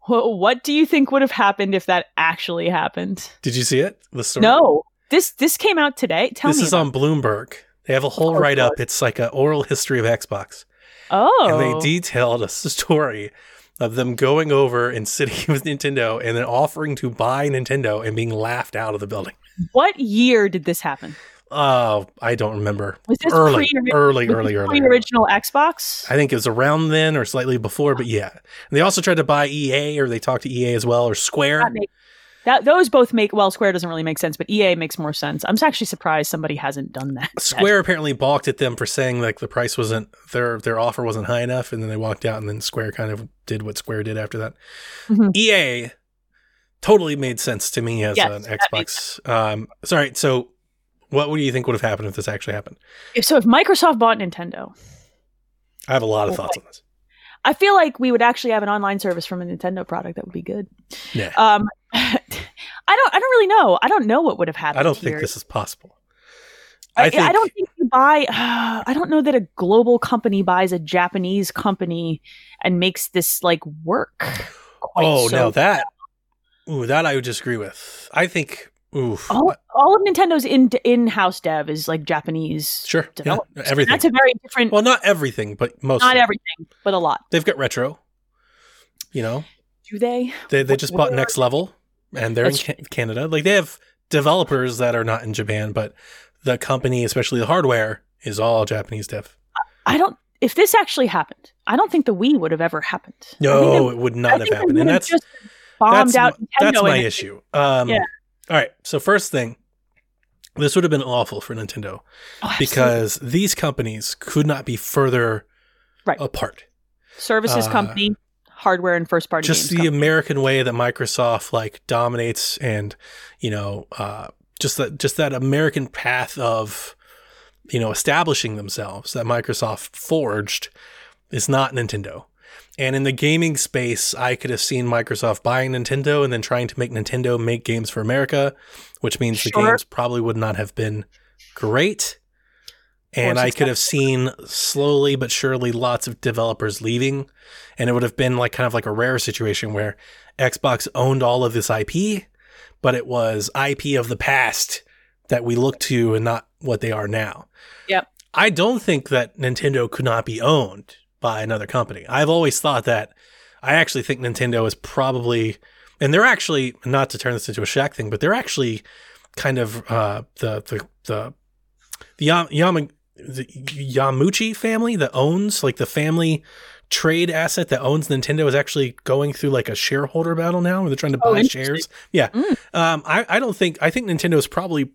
Wh- what do you think would have happened if that actually happened? Did you see it? The story. No. This this came out today. Tell this me. This is on Bloomberg. They have a whole oh, course write up. It's like an oral history of Xbox. Oh. and they oh. detailed a story of them going over and sitting with Nintendo and then offering to buy Nintendo and being laughed out of the building. what year did this happen? Oh, I don't remember. Was this early, pre- early, early, this early. pre-original Xbox? I think it was around then or slightly before, but yeah. And they also tried to buy EA or they talked to EA as well or Square. That, make- that those both make well. Square doesn't really make sense, but EA makes more sense. I'm actually surprised somebody hasn't done that. yet. Square apparently balked at them for saying like the price wasn't their their offer wasn't high enough, and then they walked out, and then Square kind of did what Square did after that. Mhm. EA totally made sense to me as Yes, an Xbox. Um, sorry, so what do you think would have happened if this actually happened? If- So if Microsoft bought Nintendo, I have a lot of Oh, thoughts on this. I feel like we would actually have an online service from a Nintendo product that would be good. Yeah, Um, I don't. I don't really know. I don't know what would have happened. I don't here. think this is possible. I, I think I don't think you buy. I don't know that a global company buys a Japanese company and makes this like work. Oh so no, that ooh, that I would disagree with. I think Oof. All, all of Nintendo's in in house dev is like Japanese. sure. Yeah, everything. That's a very different. well, not everything, but most. not everything, but a lot. They've got retro. You know, Do they? they they just bought Next Level, and they're in Ca- Canada. Like they have developers that are not in Japan, but the company, especially the hardware, is all Japanese dev. I don't. If this actually happened, I don't think the Wii would have ever happened. I No, it would I not have think happened, and that's just bombed that's out. m- Nintendo that's my issue. Um, Yeah. All right. So first thing, this would have been awful for Nintendo Oh, because these companies could not be further Right. apart. services uh, company, hardware and first party Just the company. American way that Microsoft like dominates, and you know, uh, just that just that American path of you know establishing themselves that Microsoft forged is not Nintendo. And in the gaming space, I could have seen Microsoft buying Nintendo and then trying to make Nintendo make games for America, which means the games probably would not have been great. And I could have seen slowly but surely lots of developers leaving. And it would have been like kind of like a rare situation where Xbox owned all of this IP, but it was IP of the past that we look to and not what they are now. Yep. I don't think that Nintendo could not be owned by another company. I've always thought that. I actually think Nintendo is probably, and they're actually not to turn this into a Shaq thing, but they're actually kind of uh, the the the the, Yam, the Yamauchi family that owns like the family trade asset that owns Nintendo is actually going through like a shareholder battle now where they're trying to Oh, buy shares. Yeah. Mm. Um, I, I don't think, I think Nintendo is probably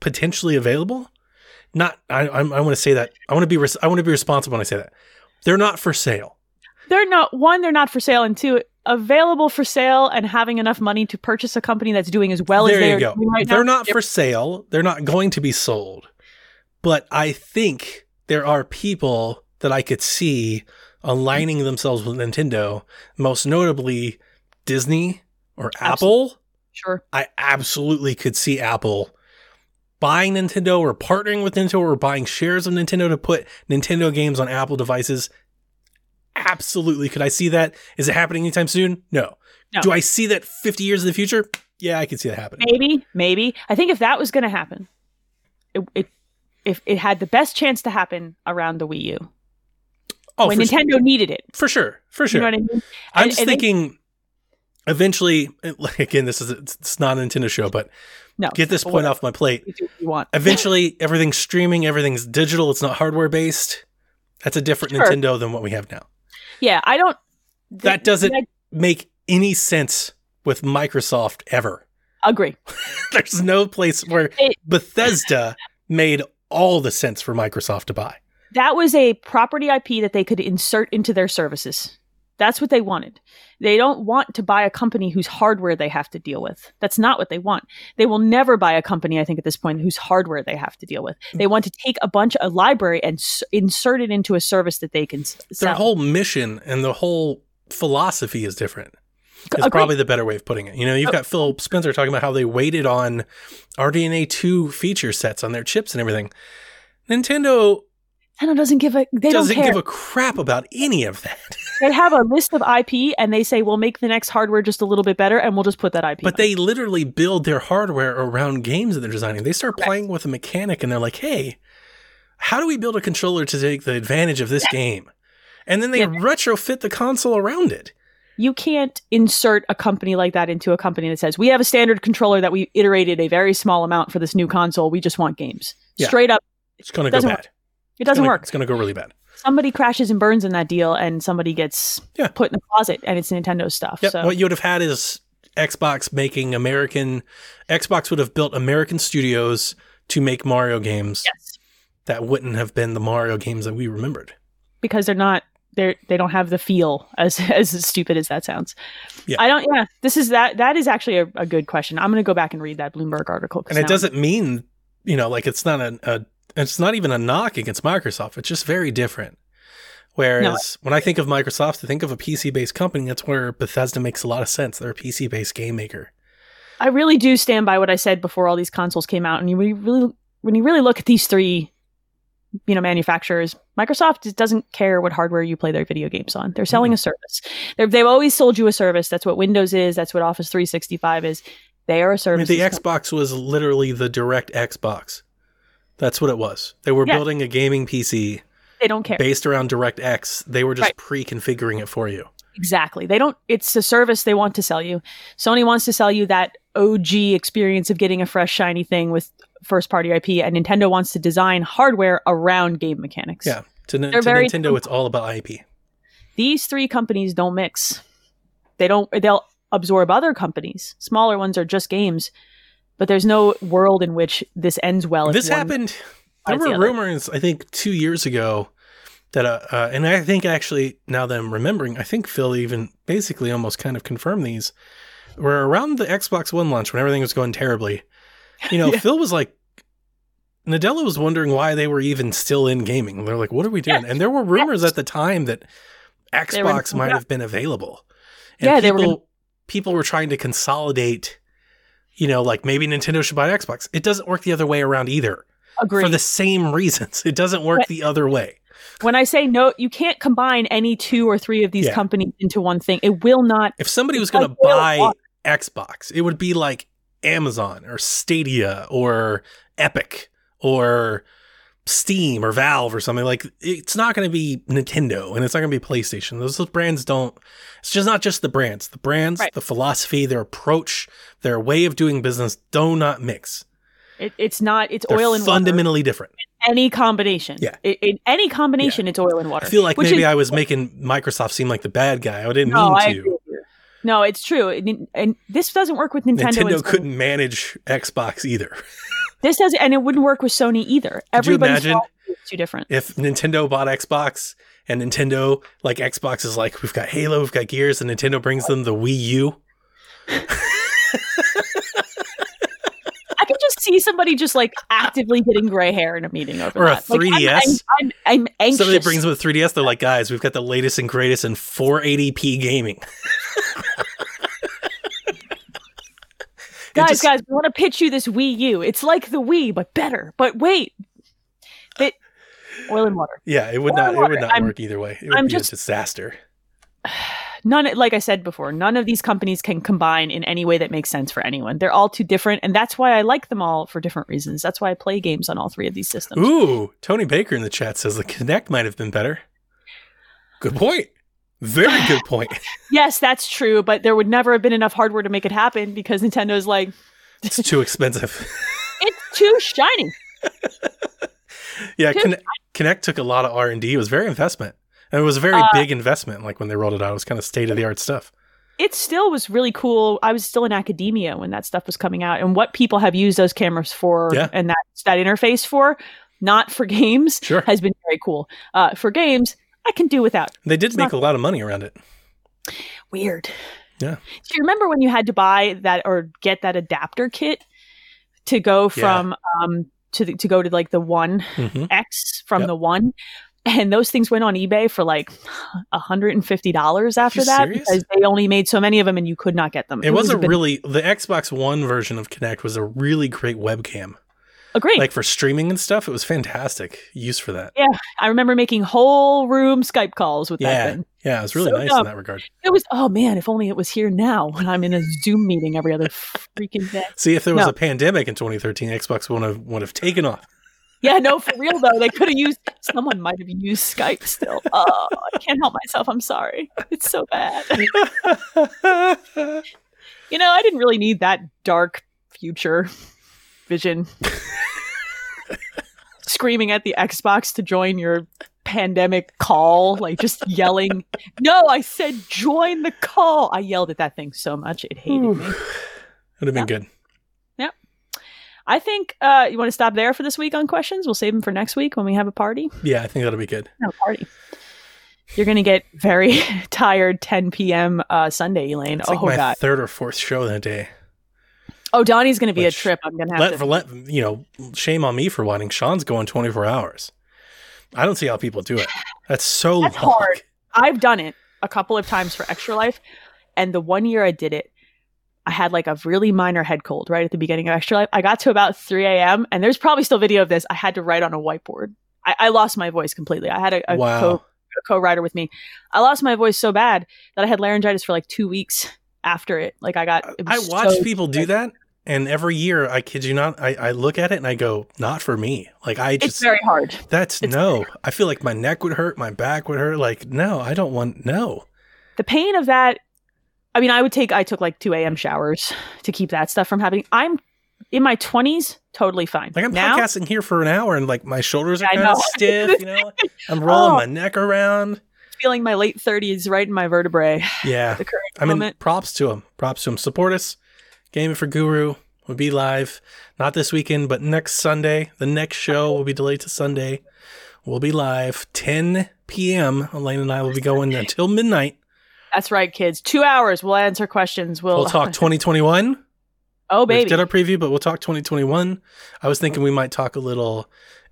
potentially available. Not, I, I, I want to say that. I want to be, res- I want to be responsible when I say that. They're not for sale. they're not one. They're not for sale, and two, available for sale and having enough money to purchase a company that's doing as well there as they you are go. doing right they're now. not for sale. They're not going to be sold. But I think there are people that I could see aligning themselves with Nintendo, most notably Disney or Absolutely. Apple. Sure. I absolutely could see Apple buying Nintendo or partnering with Nintendo or buying shares of Nintendo to put Nintendo games on Apple devices. Absolutely. Could I see that? Is it happening anytime soon? No. No. Do I see that 50 years in the future? Yeah, I can see that happening. Maybe, maybe. I think if that was going to happen, it, it if it had the best chance to happen around the Wii U Oh, when Nintendo needed it. for sure. For sure. You sure. know what I mean? I'm And- just and thinking eventually, again, this is it's not a Nintendo show, but No. get this point off my plate. You you want. Eventually, everything's streaming, everything's digital, it's not hardware based. That's a different Sure. Nintendo than what we have now. Yeah, I don't. That doesn't I make any sense with Microsoft ever. agree. There's no place where It- Bethesda made all the sense for Microsoft to buy. That was a property IP that they could insert into their services. That's what they wanted. They don't want to buy a company whose hardware they have to deal with. That's not what they want. They will never buy a company, I think, at this point, whose hardware they have to deal with. Hmm. They want to take a bunch of library and s- insert it into a service that they can s- Their whole mission and the whole philosophy is different. Agreed. probably the better way of putting it. You know, you've oh. got Phil Spencer talking about how they waited on RDNA 2 feature sets on their chips and everything. Nintendo Nintendo doesn't give a. They don't doesn't give a crap about any of that. they have a list of IP and they say we'll make the next hardware just a little bit better and we'll just put that IP. But on they literally build their hardware around games that they're designing. They start playing with a mechanic and they're like, hey, how do we build a controller to take the advantage of this game? And then they Yeah. retrofit the console around it. you can't insert a company like that into a company that says we have a standard controller that we iterated a very small amount for this new console. We just want games. Yeah. Straight up, It's going to go bad. work. It doesn't Gonna- work. It's going to go really bad. Somebody crashes and burns in that deal, and somebody gets Yeah. put in the closet, and it's Nintendo stuff. Yep. So What you would have had is Xbox making American. Xbox would have built American studios to make Mario games yes, that wouldn't have been the Mario games that we remembered. because they're not they're they don't have the feel as as stupid as that sounds. Yeah. I don't. Yeah, this is that. That is actually a, a good question. I'm going to go back and read that Bloomberg article. And it now- doesn't mean, you know, like it's not a, a it's not even a knock against Microsoft. It's just very different. Whereas when I think of Microsoft, I think of a PC based company. That's where Bethesda makes a lot of sense. They're a PC based game maker. I really do stand by what I said before all these consoles came out, and you really, when you really look at these three, you know, manufacturers, Microsoft doesn't care what hardware you play their video games on. They're selling mm-hmm. a service. They're, they've always sold you a service. That's what Windows is. That's what Office 365 is. They are a I mean, service. the Xbox was literally the DirectX Box. That's what it was. They were Yeah. building a gaming PC They don't care. based around DirectX. They were just Right. pre-configuring it for you. Exactly. They don't it's a service they want to sell you. Sony wants to sell you that OG experience of getting a fresh shiny thing with first party IP and Nintendo wants to design hardware around game mechanics. Yeah. To, They're to Nintendo, it's all about IP. These three companies don't mix. They don't they'll absorb other companies. Smaller ones are just games. But there's no world in which this ends well. this happened. There buys the were rumors, I think, two years ago that, uh, uh, and I think actually now that I'm remembering, I think Phil even basically almost kind of confirmed these. Where around the Xbox One launch, when everything was going terribly, you know, Yeah. Phil was like, Nadella was wondering why they were even still in gaming. They're like, what are we doing? Yes. And there were rumors Yes. at the time that were- Xbox might yeah. have been available. And Yeah, they were gonna- people were trying to consolidate, you know, like maybe Nintendo should buy Xbox. It doesn't work the other way around either agree. for the same reasons. It doesn't work Right. the other way. when I say no, you can't combine any two or three of these Yeah. companies into one thing. It will not If somebody was going to buy water. Xbox, it would be like Amazon or Stadia or Epic or Steam or Valve or something like it's not going to be Nintendo and it's not going to be PlayStation. Those those, brands don't it's just not just the brands. The brands, Right. the philosophy, their approach, their way of doing business do not mix. It, it's not. It's They're oil and water. fundamentally different. Any combination. Yeah. I- in any combination, it's oil and water. I feel like maybe is- I was making Microsoft seem like the bad guy. I didn't No, mean I to. agree. No, it's true, and, and this doesn't work with Nintendo. Nintendo couldn't manage Xbox either. This doesn't, and it wouldn't work with Sony either. Everybody's imagine too different. if Nintendo bought Xbox and Nintendo, like Xbox is like, we've got Halo, we've got Gears, and Nintendo brings them the Wii U? I could just see somebody just like actively getting gray hair in a meeting over Or a that. Like, I'm- 3DS. I'm, I'm, I'm anxious. Somebody brings them a 3DS, they're like, guys, we've got the latest and greatest in 480p gaming. Guys, just- guys, we want to pitch you this Wii U. It's like the Wii, but better. But wait, it oil and water. Yeah, it would Or not. It would not I'm- work either way. It would I'm be just- a disaster. None, like I said before, none of these companies can combine in any way that makes sense for anyone. They're all too different, and that's why I like them all for different reasons. That's why I play games on all three of these systems. Ooh, Tony Baker in the chat says the Kinect might have been better. Good point. Very good point. Yes, that's true, but there would never have been enough hardware to make it happen because Nintendo's like, It's too expensive. it's too shiny. yeah, Kinect, Kinect took a lot of R and D. It was very investment, and it was a very Uh, big investment. Like when they rolled it out, it was kind of state of the art stuff. It still was really cool. I was still in academia when that stuff was coming out, and what people have used those cameras for Yeah. and that that interface for, not for games, Sure, has been very cool. Uh, for games, I can do without. they did it's make not- a lot of money around it. Weird. Yeah. Do you remember when you had to buy that or get that adapter kit to go from um to the, to go to like the one hmm X from Yep. the one? And those things went on eBay for like hundred and fifty dollars after that serious? because they only made so many of them and you could not get them. It was a bit- really the Xbox One version of Kinect was a really great webcam. Oh, agreed. Like for streaming and stuff, it was fantastic use for that. Yeah, I remember making whole room Skype calls with that Yeah, thing. yeah, it was really So nice dumb. in that regard. It was oh man, if only it was here now when I'm in a Zoom meeting every other freaking day. See, if there was No. a pandemic in 2013, Xbox would have would have taken off. Yeah, no, for real though. They could have used someone might have used Skype still. Oh, I can't help myself. I'm sorry. It's so bad. You know, I didn't really need that dark future vision. Screaming at the Xbox to join your pandemic call, like just yelling, No, I said join the call. I yelled at that thing so much it hated me. That Would have been good. Yeah. I think uh, you want to stop there for this week on questions. We'll save them for next week when we have a party. Yeah, I think that'll be good. No party. You're gonna get very tired 10 p.m. Uh, Sunday, Elaine. It's oh like my god. third or fourth show that day. Oh, Donnie's gonna be Which- a trip. I'm gonna have Let, to. for let you know, shame on me for wanting. Sean's going 24 hours. I don't see how people do it. That's so That's long. hard. I've done it a couple of times for Extra Life, and the one year I did it, I had like a really minor head cold right at the beginning of Extra Life. I got to about 3 a.m. and there's probably still video of this. I had to write on a whiteboard. I, I lost my voice completely. I had a, a Wow. co co-writer with me. I lost my voice so bad that I had laryngitis for like two weeks after it. Like I got. it I watched so people do that, and every year, I kid you not, I, I look at it and I go, not for me. Like I It's very hard. that's it's no. I feel like my neck would hurt, my back would hurt. Like no, I don't want no. The pain of that. I mean, I would take. I took like two a.m. showers to keep that stuff from happening. I'm in my twenties, totally fine. Like I'm now, podcasting here for an hour, and like my shoulders are kind of stiff. You know, I'm rolling Oh. my neck around. feeling my late thirties right in my vertebrae. Yeah, I mean, moment. props to him. Props to him. Support us. Gaming for Guru will be live, not this weekend, but next Sunday. The next show will be delayed to Sunday. We'll be live 10 p.m. Elaine and I will be going until midnight. That's right, kids. Two hours. We'll answer questions. We'll, We'll talk 2021. oh, We baby. did our preview, but we'll talk 2021. I was thinking we might talk a little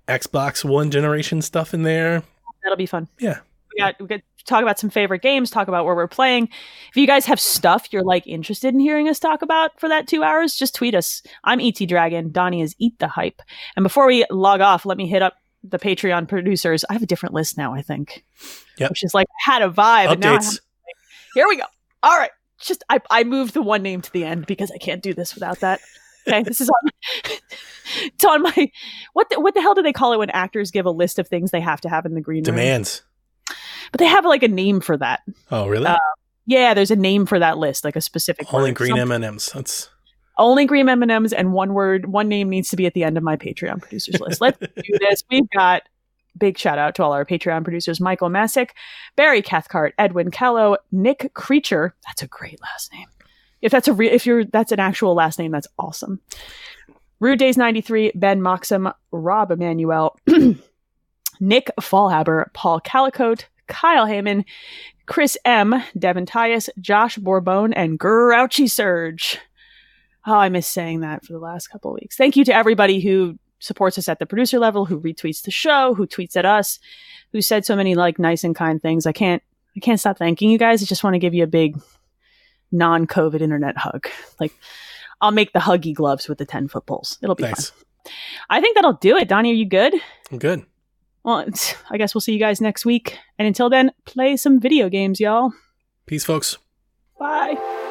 Xbox One generation stuff in there. That'll be fun. Yeah. We got we to talk about some favorite games, talk about where we're playing. If you guys have stuff you're like interested in hearing us talk about for that two hours, just tweet us. I'm ET Dragon. Donnie is Eat the Hype. And before we log off, let me hit up the Patreon producers. I have a different list now, I think. Yep. Which is like had a vibe. and now I have- Updates. here we go. All right. Just I, I moved the one name to the end because I can't do this without that. Okay, this is on. it's on my. What the, what the hell do they call it when actors give a list of things they have to have in the green room? Demands. But they have like a name for that. Oh, really? Uh, Yeah, there's a name for that list, like a specific. Only word. green M&Ms. That's only green M and M's, and one word, one name needs to be at the end of my Patreon producers list. Let's do this. We've got big shout out to all our Patreon producers: Michael Masick, Barry Cathcart, Edwin Callow, Nick Creature. That's a great last name. If that's a re- if you're that's an actual last name, that's awesome. Rude Days ninety three, Ben Moxham, Rob Emanuel, Nick Fallhaber, Paul Calicote, Kyle Heyman, Chris M, Devin Tyus, Josh Bourbon, and Grouchy Surge. Oh, I miss saying that for the last couple of weeks. Thank you to everybody who supports us at the producer level, who retweets the show, who tweets at us, who said so many like nice and kind things. I can't I can't stop thanking you guys. I just want to give you a big non-COVID internet hug. Like I'll make the huggy gloves with the 10 foot poles. It'll be nice. fun. I think that'll do it. Donnie, are you good? I'm good. Well, I guess we'll see you guys next week. And until then, play some video games, y'all. Peace, folks. Bye.